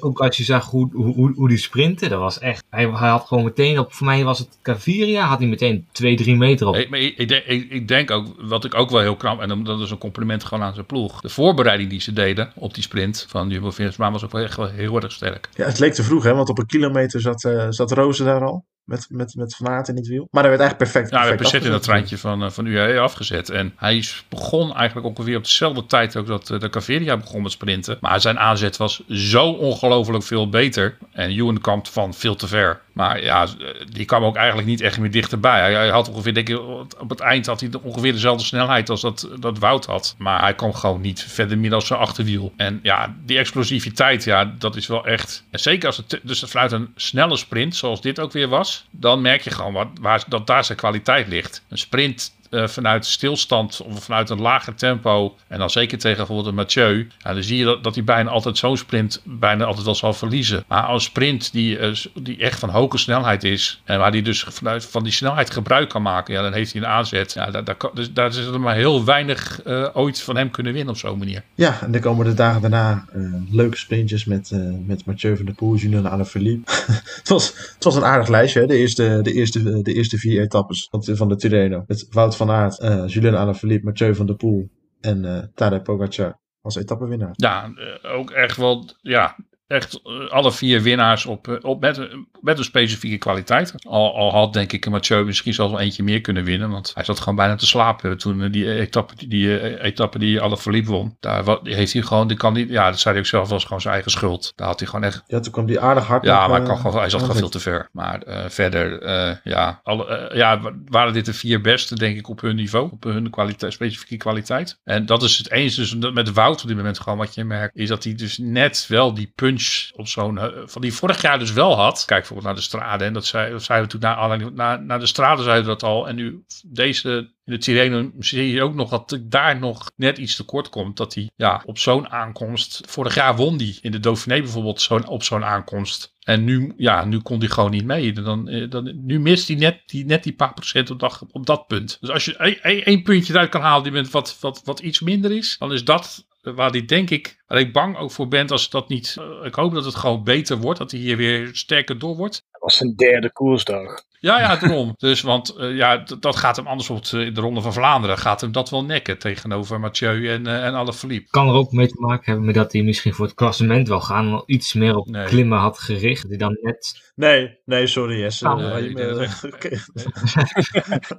ook als je zag hoe, hoe, hoe die sprintte, dat was echt. Hij, hij, had gewoon meteen op, voor mij was het Caviria, had hij meteen 2, 3 meter op. Ik, ik, ik, denk, ik, denk ook, wat ik ook wel heel knap, en dat is een compliment gewoon aan zijn ploeg. De voorbereiding die ze deden op die sprint van Jumbo-Visma was ook wel echt wel heel erg sterk. Ja, het leek te vroeg, hè, want op een kilometer zat, uh, zat Rozen daar al met, met, met Van Aert in het wiel. Maar hij werd eigenlijk perfect. Ja, hij werd perfect in dat treintje van, uh, van UAE afgezet. En hij begon eigenlijk ongeveer op dezelfde tijd ook dat uh, de Caveria begon met sprinten. Maar zijn aanzet was zo ongelooflijk veel beter. En Ewan kwam van veel te ver. Maar ja, die kwam ook eigenlijk niet echt meer dichterbij. Hij, had ongeveer, denk ik, op het eind had hij ongeveer dezelfde snelheid als dat, dat Wout had. Maar hij kwam gewoon niet verder meer dan zijn achterwiel. En ja, die explosiviteit, ja, dat is wel echt... En zeker als het, dus het een snelle sprint, zoals dit ook weer was... dan merk je gewoon wat, waar, dat daar zijn kwaliteit ligt. Een sprint uh, vanuit stilstand of vanuit een lager tempo. En dan zeker tegen bijvoorbeeld een Mathieu. Dan zie je dat, dat hij bijna altijd zo'n sprint bijna altijd wel zal verliezen. Maar een sprint die, uh, die echt van hoge snelheid is. En waar hij dus vanuit van die snelheid gebruik kan maken. Ja, dan heeft hij een aanzet. Ja, daar, daar, dus, is er maar heel weinig uh, ooit van hem kunnen winnen op zo'n manier. Ja, en dan komen de dagen daarna leuke sprintjes met, met Mathieu van der Poel, Julien Alaphilippe. het, was, het was een aardig lijstje, hè? De, eerste, de, eerste, de eerste vier etappes van de Tirreno. Het Wout van Aert, uh, Julien Alaphilippe, Mathieu van der Poel en uh, Tadej Pogacar als etappenwinnaar. Ja, uh, ook echt wel, ja, echt alle vier winnaars op, op met, met een specifieke kwaliteit. Al, al had denk ik Mathieu misschien zelfs wel eentje meer kunnen winnen. Want hij zat gewoon bijna te slapen toen die etappe die, die, etappe die alle verliep won. Daar wat, heeft hij gewoon, die kan niet, ja dat zei hij ook zelf, was gewoon zijn eigen schuld. Daar had hij gewoon echt... Ja, toen kwam die aardig hard Ja, maar hij, gewoon, hij zat gewoon veel te ver. Maar uh, verder, uh, ja, alle, uh, ja, waren dit de vier beste denk ik op hun niveau. Op hun kwaliteit, specifieke kwaliteit. En dat is het eens dus met Wout op dit moment gewoon wat je merkt. Is dat hij dus net wel die punch op zo'n. van die vorig jaar dus wel had. Kijk bijvoorbeeld naar de strade. En dat, zei, dat zeiden we toen naar, naar, naar de strade zeiden we dat al. En nu deze in de Tirreno zie je ook nog dat daar nog net iets tekort komt. Dat hij ja, op zo'n aankomst. Vorig jaar won die in de Dauphiné bijvoorbeeld zo op zo'n aankomst. En nu, ja, nu kon hij gewoon niet mee. Dan, dan, nu mist hij net die, net die paar procent op dat, op dat punt. Dus als je één puntje eruit kan halen die wat, wat, wat iets minder is, dan is dat waar die denk ik, waar ik bang ook voor ben als dat niet, uh, ik hoop dat het gewoon beter wordt, dat hij hier weer sterker door wordt. Dat was zijn derde koersdag. Ja, ja, daarom. dus, want uh, ja, dat gaat hem anders op de, de Ronde van Vlaanderen, gaat hem dat wel nekken tegenover Mathieu en, uh, en Alaphilippe. Kan er ook mee te maken hebben met dat hij misschien voor het klassement wel gaan, iets meer op nee. klimmen had gericht, die dan net... Nee, nee, sorry Jesse. Nee, nee, dat,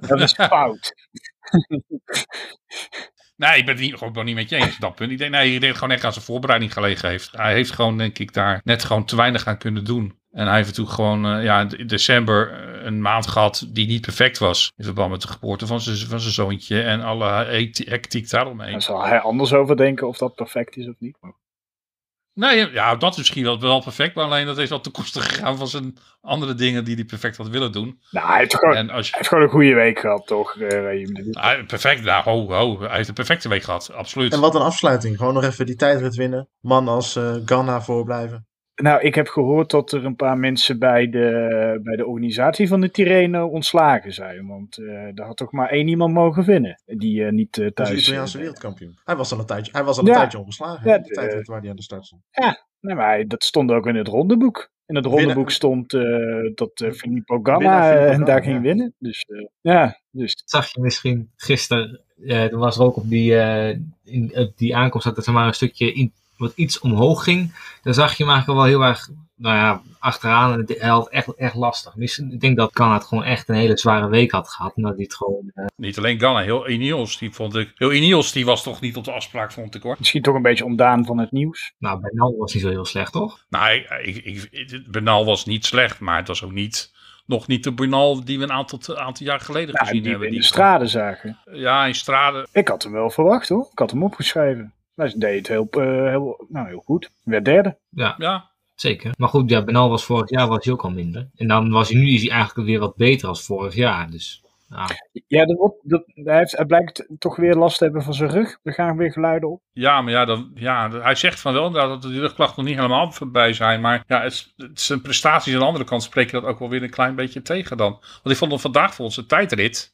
dat is fout. Nee, ik ben het niet, gewoon niet met je eens op dat punt. Ik denk, nee, ik denk gewoon echt aan zijn voorbereiding gelegen heeft. Hij heeft gewoon, denk ik, daar net gewoon te weinig aan kunnen doen. En hij heeft natuurlijk gewoon uh, ja, in december een maand gehad die niet perfect was. In verband met de geboorte van zijn, van zijn zoontje en alle hectiek daaromheen. Daar zal hij anders over denken of dat perfect is of niet. Nee, ja, dat is misschien wel, wel perfect. Maar alleen dat is al ten koste gegaan van zijn andere dingen die hij perfect had willen doen. Nou, hij heeft gewoon, En als je, hij heeft gewoon een goede week gehad, toch? eh, perfect, nou, ho, ho. Hij heeft een perfecte week gehad, absoluut. En wat een afsluiting. Gewoon nog even die tijdrit winnen. Man als eh Ganna voorblijven. Nou, ik heb gehoord dat er een paar mensen bij de, bij de organisatie van de Tirreno ontslagen zijn. Want eh daar had toch maar één iemand mogen winnen. Die eh, niet eh, Dat thuis... is de Italiaanse wereldkampioen. Hij was al een tijdje, hij was al een Ja. tijdje ongeslagen. Ja, Ja, de de- tijdrit waar hij aan de start stond. Nee, maar dat stond ook in het rondeboek. In het rondeboek Winnen- stond eh, dat eh Filippo Ganna eh, Ganna, daar ging ja. winnen. Dus eh, ja, dus zag je misschien gisteren, eh er was er ook op die, eh, in, op die aankomst dat er maar een stukje in, wat iets omhoog ging. Dan zag je hem eigenlijk wel heel erg, nou ja, achteraan. En het- hij had echt, echt lastig. Misschien, ik denk dat Kan het gewoon echt een hele zware week had gehad. En dat hij het gewoon, eh, Niet alleen Ganna, heel Ineos, die vond ik... Heel Ineos, die was toch niet op de afspraak, vond ik hoor. misschien toch een beetje ontdaan van het nieuws. nou, bij Nal was niet zo heel slecht, toch? Nou, ik, ik, ik, Bernal was niet slecht, maar het was ook niet... Nog niet de Bernal die we een aantal, aantal jaar geleden Nou, gezien die we hebben. in de Die straten zagen. Ja, in Strade. Ik had hem wel verwacht hoor. Ik had hem opgeschreven. Hij deed het heel, eh, heel, nou, heel goed. Werd derde. Ja, Ja, zeker. Maar goed, ja, Benal was vorig jaar was hij ook al minder. En dan was hij nu is hij eigenlijk weer wat beter als vorig jaar. Dus ja, Ja, dat, dat, hij, heeft, hij blijkt toch weer last te hebben van zijn rug. Er gaan weer geluiden op. Ja, maar ja, dan, ja, hij zegt van wel inderdaad dat de rugklachten nog niet helemaal voorbij zijn. Maar ja, het, het, zijn prestaties aan de andere kant spreken dat ook wel weer een klein beetje tegen dan. Want ik vond hem vandaag volgens een tijdrit.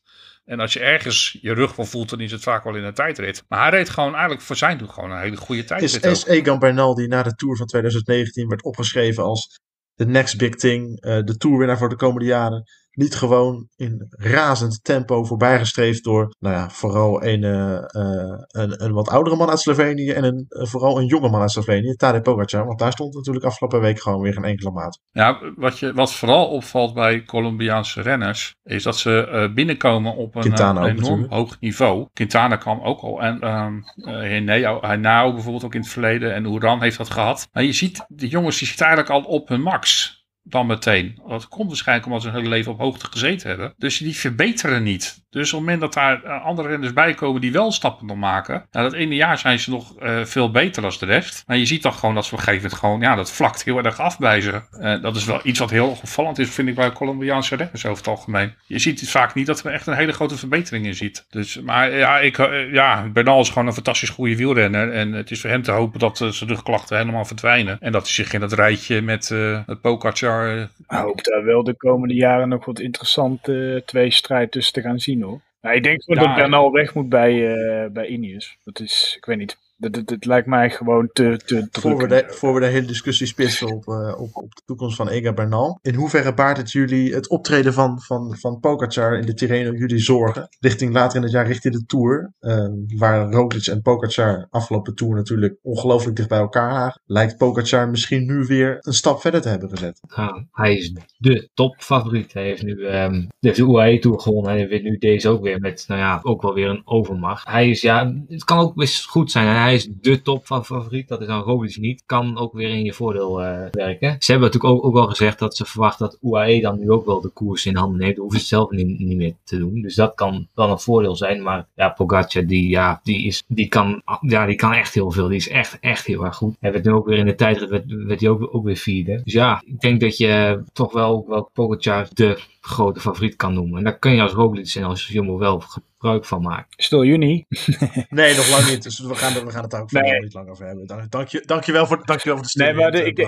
En als je ergens je rug wel voelt, dan is het vaak wel in een tijdrit. Maar hij reed gewoon eigenlijk voor zijn doen gewoon een hele goede Is, tijdrit. is ook. Egan Bernal die na de Tour van 2019 werd opgeschreven als de next big thing, eh, de tourwinnaar voor de komende jaren, niet gewoon in razend tempo voorbijgestreefd door, nou ja, vooral een, eh, eh, een, een wat oudere man uit Slovenië en een, eh, vooral een jonge man uit Slovenië, Tadej Pogacar, want daar stond natuurlijk afgelopen week gewoon weer geen enkele maat. Ja, wat, je, wat vooral opvalt bij Colombiaanse renners, is dat ze binnenkomen op een enorm natuurlijk. hoog niveau. Quintana kwam ook al, en Henao Henao bijvoorbeeld ook in het verleden, en Oeran heeft dat gehad. Maar je ziet, de jongens die zitten eigenlijk al op hun max. Dan meteen. Dat komt waarschijnlijk omdat ze hun hele leven op hoogte gezeten hebben. Dus die verbeteren niet. Dus op het moment dat daar eh, andere renners bij komen die wel stappen nog maken. Nou, dat ene jaar zijn ze nog eh, veel beter dan de rest. Maar je ziet dan gewoon dat ze op een gegeven moment gewoon, ja, dat vlakt heel erg af bij ze. Eh, dat is wel iets wat heel opvallend is, vind ik, bij Colombiaanse renners over het algemeen. Je ziet vaak niet dat er echt een hele grote verbetering in ziet. Dus, maar ja, ik, ja, Bernal is gewoon een fantastisch goede wielrenner. En het is voor hem te hopen dat zijn rugklachten helemaal verdwijnen. En dat hij zich in het rijtje met het Pogacar... Uh, ik hoop daar wel de komende jaren nog wat interessante uh, twee strijd tussen te gaan zien hoor. Nou, ik denk ja, dat Bernal weg moet bij, uh, bij Ineos. Dat is, ik weet niet. Dat lijkt mij gewoon te, te voor we, de, voor we de hele discussie spitsen op, uh, op, op de toekomst van Ega Bernal. In hoeverre baart het jullie het optreden van, van, van Pogacar in de Tirreno jullie zorgen? Richting later in het jaar, richting de Tour. Uh, waar Roglic en Pogacar afgelopen Tour natuurlijk ongelooflijk dicht bij elkaar lagen. Lijkt Pogacar misschien nu weer een stap verder te hebben gezet. Nou, hij is de topfavoriet. Hij heeft nu um, de UAE Tour gewonnen. En hij wint nu deze ook weer met, nou ja, ook wel weer een overmacht. Hij is, ja, het kan ook best goed zijn. Hij is de topfavoriet. Dat is dan Roglic niet. Kan ook weer in je voordeel uh, werken. Ze hebben natuurlijk ook, ook gezegd dat ze verwachten dat UAE dan nu ook wel de koers in handen heeft. Dan hoeven ze het zelf niet, niet meer te doen. Dus dat kan wel een voordeel zijn. Maar ja, Pogacar, die, ja, die, is, die, kan, ja, die kan echt heel veel. Die is echt, echt heel erg goed. Hij werd nu ook weer in de tijdrit werd, werd hij ook, ook weer vierde. Dus ja, ik denk dat je toch wel, wel Pogacar de grote favoriet kan noemen. En daar kun je als Roglic en als Jumbo wel gebruik van maken. Stil juni? nee, nog lang niet. Dus we gaan, we gaan het daar ook nee. niet lang over hebben. Dank, dank, je, dank je wel voor, dank je wel voor de nee, maar de, ik,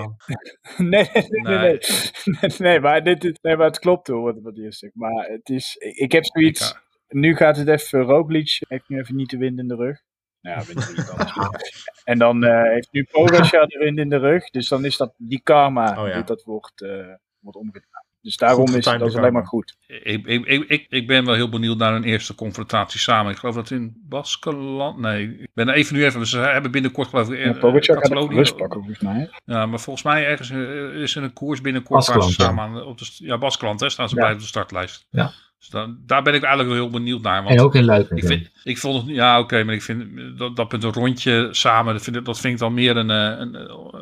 nee, nee, nee, nee, nee, nee, maar dit, nee, maar het klopt hoor, wat, wat je zegt. Maar het is, ik heb zoiets, ik, uh, nu gaat het even, Roglic heeft nu even niet de wind in de rug. Nou, ja, En dan uh, heeft nu Pogacar de wind in de rug. Dus dan is dat die karma, oh, ja. dat wordt, uh, wordt omgedraaid. Dus daarom is dat is alleen maar goed. Ik, ik, ik, ik ben wel heel benieuwd naar een eerste confrontatie samen. Ik geloof dat in Baskeland. Nee, ik ben even nu even. Ze hebben binnenkort geloof ik. Ja, Pogacar gaat een rust pakken volgens mij. Ja, maar volgens mij ergens is er een koers binnenkort waar ze samen aan, op de ja Baskeland hè, staan ze ja. bij op de startlijst. Ja. Dus dan, daar ben ik eigenlijk wel heel benieuwd naar. Want en ook in Luik. Ik, vind, ik vond het, ja oké, okay, maar ik vind dat, dat met een rondje samen, dat vind, ik, dat vind ik dan meer een, een,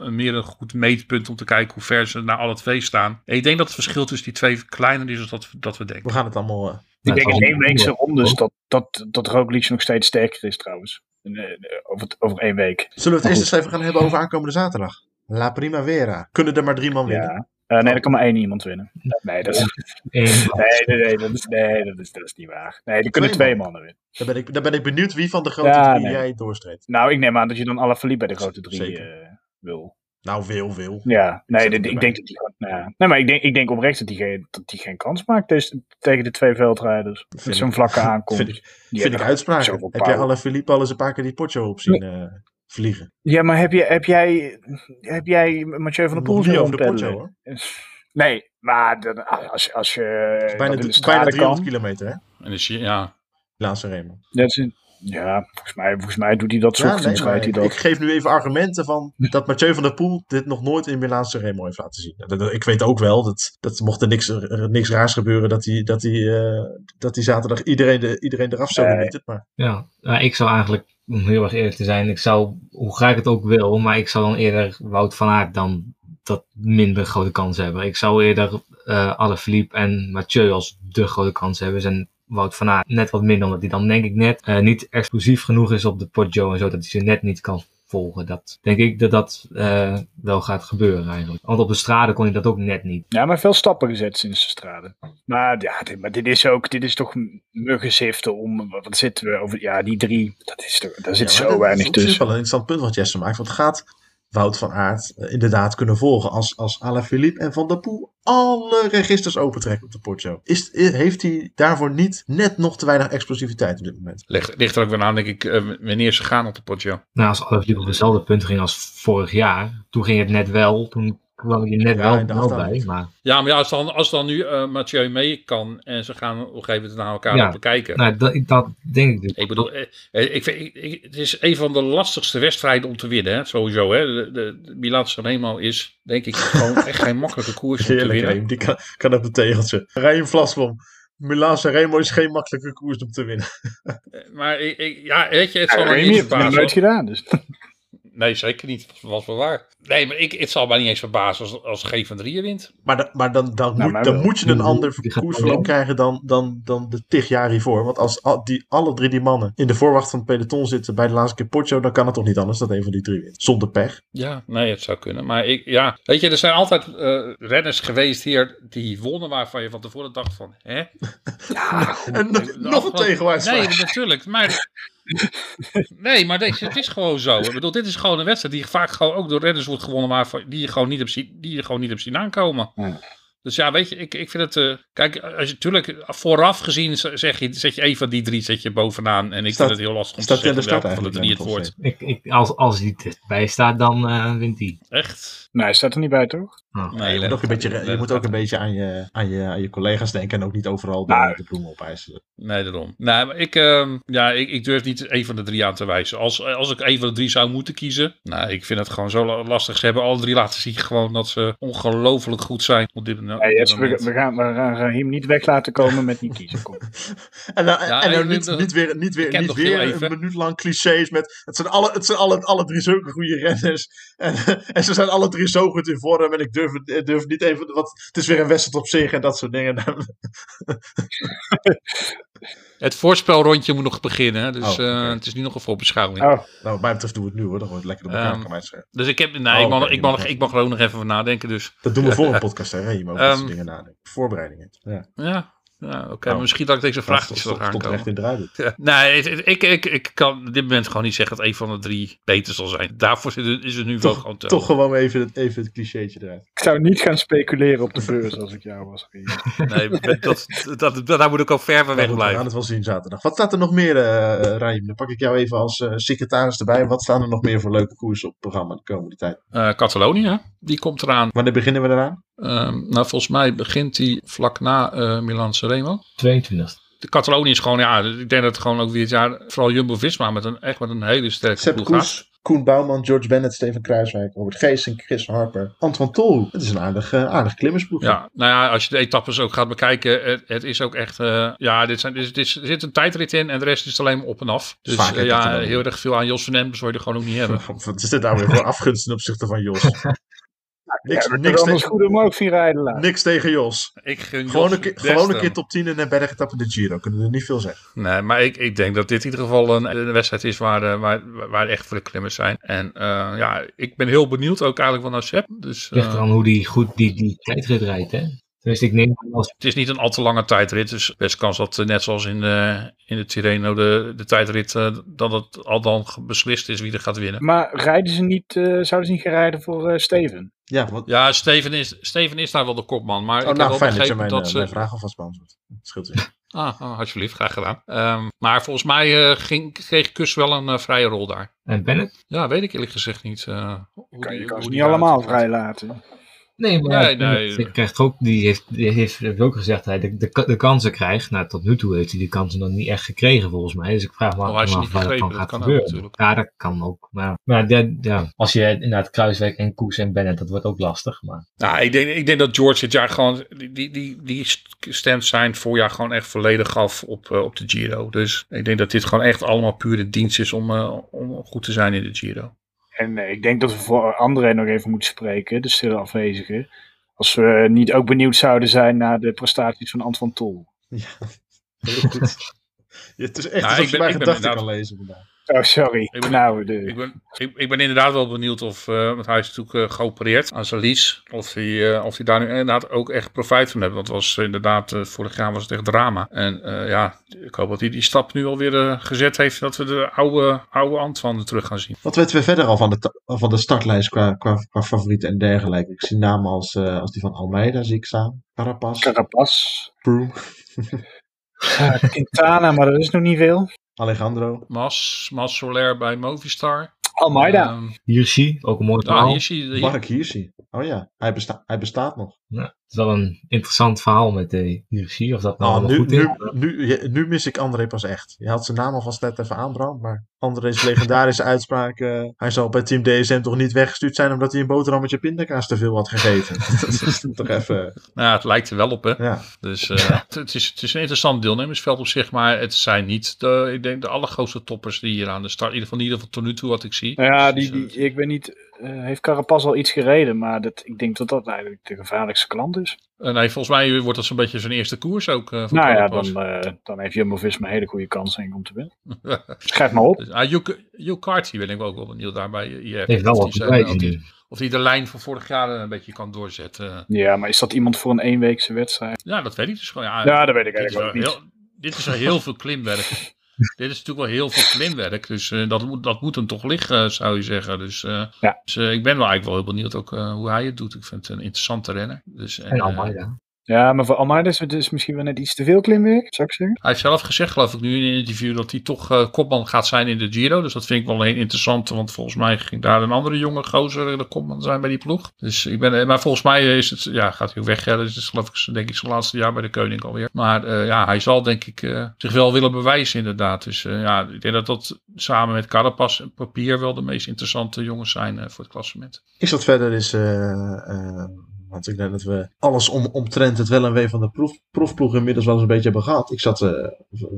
een, meer een goed meetpunt om te kijken hoe ver ze naar alle twee staan. En ik denk dat het verschil tussen die twee kleiner is dan dat, dat we denken. We gaan het allemaal, uh, Ik denk in één weekse rondes dat, dat, dat Roglic nog steeds sterker is trouwens. In, eh, over, het- over één week. Zullen we het eerst eens even gaan hebben over aankomende zaterdag? La Primavera. Kunnen er maar drie man winnen? Ja. Eh, nee, er kan maar één iemand winnen. Nee, dat is, nee, nee, nee, dat is, nee dat, is, dat is niet waar. Nee, er kunnen Twee twee man. mannen winnen. Dan ben ik, dan ben ik benieuwd wie van de grote Ja, drie nee. jij doorstreept. Nou, ik neem aan dat je dan alle Philippe bij de grote drie eh, wil. Nou, veel, veel. Ja, nee, ik erbij. denk dat hij gewoon. nou ja. Nee, maar ik denk, ik denk oprecht dat hij geen, dat hij geen kans maakt dus, tegen de twee veldrijders. Met zo'n ik- vlakke aankomst. Vind ik, Die vind ik zoveel Heb jij alle Philippe al eens een paar keer die potje op zien eh, vliegen? Ja, maar heb, je, heb, jij, heb jij Mathieu van der Poel niet over de potje hoor. Nee, maar dan, als, als je Bijna, dat in de bijna straten 300 kan. kilometer hè? En dus, ja, Laatste Remo. Dat is een- ja, volgens mij, volgens mij doet hij dat Ja, nee, rijdt hij ik, dat. ik geef nu even argumenten van dat Mathieu van der Poel dit nog nooit in Milaanse Remo heeft laten zien. Dat- dat- Ik weet ook wel dat, dat mocht er niks, er niks raars gebeuren, dat hij, dat hij, eh, dat hij zaterdag iedereen, de, iedereen eraf zou Nee. genieten. Maar Ja, nou, ik zou eigenlijk, om heel erg eerlijk te zijn, ik zou, hoe graag ik het ook wil, maar ik zou dan eerder Wout van Aert dan dat minder grote kans hebben. Ik zou eerder eh Alaphilippe en Mathieu als de grote kans hebben. En Wout van Aert net wat minder, omdat hij dan denk ik net eh, niet explosief genoeg is op de Poggio en zo, dat hij ze net niet kan volgen. Dat denk ik dat dat eh, wel gaat gebeuren eigenlijk. Want op de straden kon hij dat ook net niet. Ja, maar veel stappen gezet sinds de straten. Maar ja, dit, maar dit is ook, dit is toch muggenziften om, wat zitten we over, ja, die drie, dat is toch, daar zit Ja, zo dat weinig is op zich tussen. wel een interessant punt wat Jesse maakt. Want gaat Wout van Aert eh, inderdaad kunnen volgen als, als Alaphilippe en Van der Poel alle registers opentrekken op de Poggio? Is, i- heeft hij daarvoor niet net nog te weinig explosiviteit op dit moment? ligt, ligt er ook weer aan, denk ik, eh, wanneer ze gaan op de potje. Nou, als Alaphilippe op dezelfde punten ging als vorig jaar, toen ging het net wel, toen kwam je net Ja, wel, bij. Maar Ja, maar ja, als dan, als dan nu eh Mathieu mee kan en ze gaan op een gegeven moment naar elkaar Ja. lopen kijken. nou, dat, dat denk ik dus. Ik bedoel, eh, eh, ik vind, ik, ik- het is een van de lastigste wedstrijden om te winnen, hè? sowieso. Hè? De, de, de Milan Sanremo is, denk ik, gewoon echt geen makkelijke koers om te winnen. Die kan, kan op een tegeltje. Rijn Vlasboom. Milaan Remo is geen makkelijke koers om te winnen. Maar ik, ik- ja, weet je, het Ja, heeft het nog verbazen. nooit gedaan, dus. Nee, zeker niet. Was wel waar. Nee, maar ik, het zal mij niet eens verbazen als, als G van drieën wint. Maar, da- maar dan, dan, Nou, moet, dan wel. moet je een Die- ander koersverloop krijgen dan, dan, dan de tig jaar hiervoor. Want als al die, alle drie die mannen in de voorwacht van het peloton zitten bij de laatste keer Poggio, dan kan het toch niet anders dat een van die drie wint. Zonder pech. Ja, nee, het zou kunnen. Maar ik, ja, weet je, er zijn altijd eh, renners geweest hier die wonnen waarvan je van tevoren dacht van, hè? En nog- nog een tegenwaarts. Nee, natuurlijk. Maar, nee, maar deze, het is gewoon zo. Ik bedoel, dit is gewoon een wedstrijd die vaak gewoon ook door renners wordt gewonnen waarvan, die, je gewoon niet hebt zien, die je gewoon niet hebt zien aankomen. Ja. Dus ja, weet je, ik, ik vind het... eh, kijk, als je natuurlijk vooraf gezien zeg je, zet je een van die drie zet je bovenaan. En ik Staat- vind het heel lastig om te zeggen start welke van de drie het wordt. Ik, ik, als, als hij erbij staat, dan eh, wint hij. Echt? Nee, hij staat er niet bij, toch? Oh. Nee, je moet ook een beetje, je moet ook een beetje aan, je, aan, je, aan je collega's denken en ook niet overal de, Nou. de bloemen opeisen. Nee, daarom. Nee, maar ik, ehm, ja, ik, ik durf niet een van de drie aan te wijzen. Als, als ik een van de drie zou moeten kiezen. Nou, ik vind het gewoon zo la- lastig. Ze hebben alle drie laten zien gewoon dat ze ongelooflijk goed zijn op dit, op we, moment. we gaan, we gaan Raheem niet weg laten komen met niet kiezen. Kom. En dan, Ja, en dan niet, niet weer, niet weer, niet weer even. een minuut lang clichés met. Het zijn alle, het zijn alle, alle drie zulke goede renners. En, en ze zijn alle drie zo goed in vorm. En ik durf, het- ik durf niet even. Want het is weer een wedstrijd op zich en dat soort dingen. Het voorspelrondje moet nog beginnen. Dus Oh, eh, het is nu nog een voorbeschouwing. Oh, nou, wat mij betreft doen we het nu hoor. Dan wordt het lekker door elkaar wedstrijden. Dus ik heb. Nee, Oh, ik, mag, oké, ik, mag, ik mag er ook nog even over nadenken. Dus Dat doen we voor een podcast, hè? Je mag over dat soort dingen nadenken. Voorbereidingen. Ja. ja. Ja, oké. Oh. maar misschien dat ik deze vraag niet stond, zal er echt aankomen. in. Ja. Nee, ik, ik, ik kan op dit moment gewoon niet zeggen dat een van de drie beter zal zijn. Daarvoor zit het- is het nu wel gewoon te Toch gewoon even het, even het clichétje eruit. ik zou niet gaan speculeren op de beurs als ik jou was. Nee, dat, dat, dat, daar moet ik ook ver van weg goed, we gaan blijven. het wel zien zaterdag. Wat staat er nog meer, eh Raim? Dan pak ik jou even als eh, secretaris erbij. Wat staan er nog meer voor leuke koersen op het programma de komende tijd? Eh Catalonië, die komt eraan. Wanneer beginnen we eraan? Ehm, nou, volgens mij begint die vlak na eh Milan Sanremo. 22. De Catalonië is gewoon, ja, ik denk dat het gewoon ook weer het jaar, vooral Jumbo-Visma met een, echt met een hele sterke Sepp ploeg gaat. Koes, Koen Bouwman, George Bennett, Steven Kruiswijk, Robert Geesink, Chris Harper, Antoine Tolhoek. Het is een aardig, eh, aardig klimmersploeg. Ja, nou ja, als je de etappes ook gaat bekijken, het, het is ook echt, eh, ja, dit zijn, dit, is- dit er zit een tijdrit in en de rest is alleen maar op en af. Dus Vaak eh, ja, heel erg veel aan Jos van Emden zou je er gewoon ook niet hebben. Wat is dit nou weer voor afgunst ten opzichte van Jos? Niks, ja, niks, anders goed zien rijden laten. niks tegen Jos. Ik gun Gewoon Jos een, keer, gewoon een keer top 10 in de bergetappe de Giro. Kunnen we er niet veel zeggen. Nee, maar ik, ik denk dat dit in ieder geval een, een wedstrijd is waar, eh, waar, waar echt voor de klimmers zijn. En eh, ja, ik ben heel benieuwd ook eigenlijk van naar Sepp. Dus, Het ligt eh, eraan hoe die goed die, die tijdrit rijdt, hè. Dus ik neem aan als het is niet een al te lange tijdrit. Dus best kans dat net zoals in, de in de Tirreno de, de tijdrit, dat het al dan beslist is wie er gaat winnen. Maar rijden ze niet, eh, zouden ze niet gaan rijden voor eh, Steven? Ja, wat, Ja, Steven is, Steven is daar wel de kopman. Maar oh, ik heb nou, wel fijn dat je mijn, dat eh, ze... mijn vraag alvast beantwoordt. Scheelt u. Ah, oh, alsjeblieft, graag gedaan. Ehm, maar volgens mij eh, ging, kreeg Kus wel een eh, vrije rol daar. en Bennett. Ja, weet ik eerlijk gezegd niet. eh, hoe Kan, je die- kan hoe ze die niet allemaal vrij laten. Nee, maar Nee, ja, nee. Bennett krijgt ook, die heeft, die heeft, heeft ook gezegd dat hij de, de, de kansen krijgt. Nou, tot nu toe heeft hij die kansen nog niet echt gekregen volgens mij. Dus ik vraag me Oh, hij af niet waar dat dan gaat kan gebeuren. natuurlijk. ja, dat kan ook. Maar, maar de- ja, als je inderdaad Kruiswijk en Koes en Bennett, dat wordt ook lastig. Maar Nou, ik denk, ik denk dat George dit jaar gewoon. Die, die, die, die stemt zijn voorjaar gewoon echt volledig gaf op, eh, op de Giro. Dus ik denk dat dit gewoon echt allemaal pure dienst is om, eh, om goed te zijn in de Giro. En eh, ik denk dat we voor André nog even moeten spreken, de stille afwezige. Als we niet ook benieuwd zouden zijn naar de prestaties van Antoine Tol. Ja, heel goed. Ja, het is echt Nou, alsof ik je ben- mijn ik ben gedachten kan lezen vandaag. Oh, sorry. Ik ben- nou, de, Ik ben, ik, ik ben inderdaad wel benieuwd of. eh want hij is natuurlijk eh, geopereerd aan zijn lies. Of hij, eh, of hij daar nu inderdaad ook echt profijt van heeft. Want het was inderdaad. eh, vorig jaar was het echt drama. En eh, ja, ik hoop dat hij die stap nu alweer eh, gezet heeft. Dat we de oude, oude Antoine terug gaan zien. Wat weten we verder al van de, van de startlijst qua, qua, qua favorieten en dergelijke? Ik zie namen als, eh, als die van Almeida, zie ik staan. Carapaz, Carapaz. Broom, Quintana, maar dat is nog niet veel. Alejandro. Mas, Mas Soler bij Movistar. Almeida. Ehm, Hirschi, ook een mooi ah, verhaal. hier- Mark Hirschi. Oh ja, hij, besta hij bestaat nog. Ja, het is wel een interessant verhaal met de Hirschi. Of dat nou Oh, allemaal nu, goed is. nu, nu, nu mis ik André pas echt. Je had zijn naam alvast net even aanbrand, maar André's legendarische uitspraak. eh, hij zal bij Team DSM toch niet weggestuurd zijn omdat hij een boterhammetje pindakaas te veel had gegeten. dat is toch even. Nou, ja, het lijkt er wel op, hè. Ja. Dus eh, het, het is, het is een interessant deelnemersveld op zich, maar het zijn niet de, ik denk, de allergrootste toppers die hier aan de start, in ieder geval, in ieder geval tot nu toe wat ik zie. Ja, Dus, die, eh, die, ik weet niet, eh, heeft Carapaz al iets gereden, maar dat, ik denk dat dat eigenlijk de gevaarlijkste klant is. eh, nee, volgens mij wordt dat zo'n beetje zijn eerste koers ook. eh voor nou ja, dan, dan heeft Jumbo-Visma een hele goede kans denk ik, om te winnen. Schrijf maar op. Hugh Carty ben ik ook wel benieuwd daarbij. IF. heeft wel of, wat of, die de lijn van vorig jaar een beetje kan doorzetten. Ja, maar is dat iemand voor een eenweekse wedstrijd? Ja, dat weet ik dus gewoon. Ja, Ja, dat weet ik dit, is eigenlijk ook niet. heel, dit is wel heel veel klimwerk. dit is natuurlijk wel heel veel klimwerk. Dus eh, dat, moet, dat moet hem toch liggen, zou je zeggen. Dus, eh, Ja. dus eh, ik ben wel eigenlijk wel heel benieuwd ook eh, hoe hij het doet. Ik vind het een interessante renner. Dus, en, En eh, Almeida. Ja, maar voor Almeida is het dus misschien wel net iets te veel klimwerk, zou ik zeggen. hij heeft zelf gezegd, geloof ik, nu in een interview dat hij toch eh, kopman gaat zijn in de Giro. Dus dat vind ik wel heel interessant, want volgens mij ging daar een andere jonge gozer de kopman zijn bij die ploeg. Dus ik ben, eh, maar volgens mij is het, ja, gaat hij ook weg. hè. Dus het is geloof ik, denk ik, zijn laatste jaar bij de Koning alweer. Maar eh, ja, hij zal denk ik eh, zich wel willen bewijzen inderdaad. Dus eh, ja, ik denk dat dat samen met Carapaz en Papier wel de meest interessante jongens zijn eh, voor het klassement. Ik zat verder is. Want ik denk dat we alles om, omtrent het wel en wee van de proef, proefploeg inmiddels wel eens een beetje hebben gehad. Ik zat eh,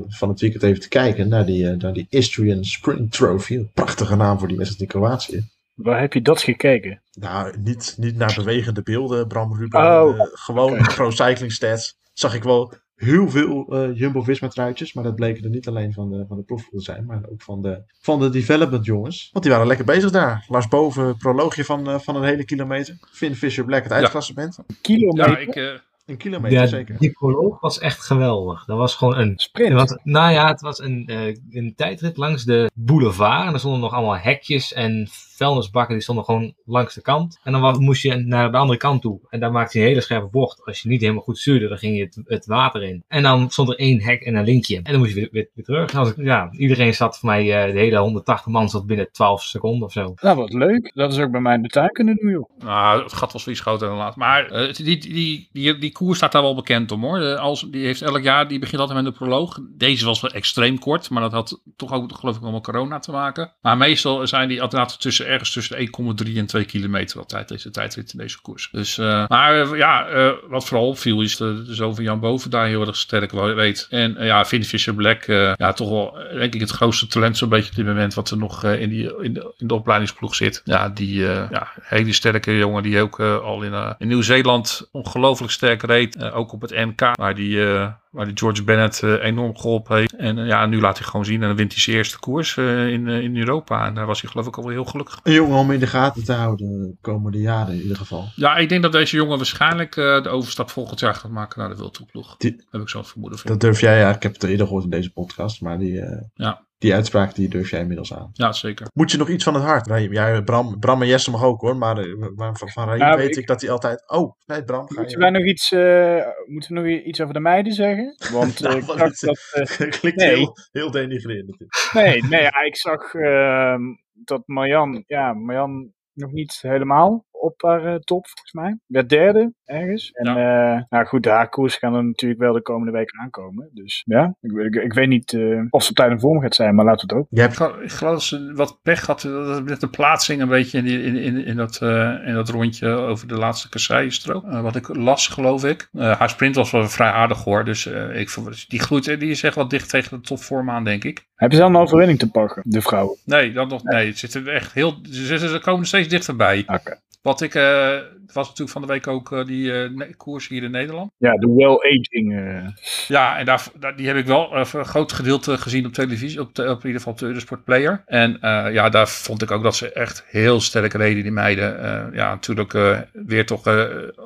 van het weekend even te kijken naar die, eh, naar die Istrian Sprint Trophy. Een prachtige naam voor die wedstrijd in Kroatië. Waar heb je dat gekeken? Nou, niet, niet naar bewegende beelden, Bram Ruben. Oh, eh, gewoon oké. pro cycling stats. Zag ik wel heel veel eh, Jumbo-Visma truitjes. Maar dat bleken er niet alleen van de, van de te zijn. Maar ook van de, van de development jongens. Want die waren lekker bezig daar. Lars Boven, proloogje van, eh, van een hele kilometer. Finn Fisher Black, het. Kilometer Ja, ik, eh, Een kilometer Ja, zeker. die proloog was echt geweldig. Dat was gewoon een sprint. Was, nou ja, het was een, eh, een tijdrit langs de boulevard. En er stonden nog allemaal hekjes en vuilnisbakken. Die stonden gewoon langs de kant. En dan moest je naar de andere kant toe. En daar maakte je een hele scherpe bocht. Als je niet helemaal goed stuurde, dan ging je het, het water in. En dan stond er één hek en een linkje. En dan moest je weer, weer, weer terug. En als ik, ja, iedereen zat voor mij, eh, de hele 180 man zat binnen 12 seconden of zo. Nou, wat leuk. Dat is ook bij mij in de tuin kunnen doen, joh. Nou, het gat was iets groter dan laat. Maar eh, die, die, die, die koers staat daar wel bekend om hoor. De, als, die heeft elk jaar, die begint altijd met een proloog. Deze was wel extreem kort, maar dat had toch ook geloof ik met corona te maken. Maar meestal zijn die altijd tussen ergens tussen de 1,3 en 2 kilometer altijd deze tijdrit in deze koers. Dus, uh, maar uh, ja, uh, wat vooral opviel is de, de zoon van Jan Boven daar heel erg sterk weet. En ja, Finn Fisher Black, ja, toch wel denk ik het grootste talent zo'n beetje op dit moment wat er nog in, die, in, de, in de opleidingsploeg zit. Ja, die ja, hele sterke jongen die ook al in, in Nieuw-Zeeland ongelooflijk sterk reed. ook op het NK, waar die waar die George Bennett uh, enorm geholpen heeft. En uh, ja, nu laat hij gewoon zien en dan wint hij zijn eerste koers uh, in, in Europa. En daar was hij geloof ik al wel heel gelukkig. Een jongen om in de gaten te houden de komende jaren in ieder geval. Ja, ik denk dat deze jongen waarschijnlijk de overstap volgend jaar gaat maken naar de wildtoeploeg. Heb ik zo vermoeden van. Dat durf jij, ja, ik heb het eerder gehoord in deze podcast, maar die... ja die uitspraak die durf jij inmiddels aan. Ja, zeker. Moet je nog iets van het hart? Ja, Bram, Bram en Jesse mag ook hoor, maar, maar van, van Raim nou, weet ik... ik... dat hij altijd... Oh, nee, Bram, ga moeten, wij nog iets, uh, moeten we nog iets over de meiden zeggen? Want nou, ik zag dat... Uh, klinkt nee. heel, heel denigrerend. Nee, nee ja, ik zag uh, dat Marjan, ja, Marjan nog niet helemaal op haar uh, top, volgens mij. Werd derde ergens. En ja. uh, nou goed, haar koers gaan er natuurlijk wel de komende weken aankomen. Dus ja, ik, ik, ik weet niet uh, of ze op tijd in vorm gaat zijn, maar laten we het ook. Je hebt... Ik geloof dat ze wat pech had met de plaatsing een beetje in, in, in, in, dat, in dat rondje over de laatste kasseienstrook. wat ik las, geloof ik. haar sprint was wel vrij aardig hoor. Dus ik, die groeit, die is echt wat dicht tegen de topvorm aan, denk ik. Hebben ze al een overwinning te pakken, de vrouwen? Nee, dat nog, nee. Het zit er echt heel, ze, ze komen steeds dichterbij. Oké. Okay. Wat ik, uh, was natuurlijk van de week ook uh, die uh, koers hier in Nederland. Ja, de well-aging. Ja, en daar, daar, die heb ik wel een groot gedeelte gezien op televisie, op, op in ieder geval op de Eurosport Player. En ja, daar vond ik ook dat ze echt heel sterk reden, die meiden. ja, natuurlijk weer toch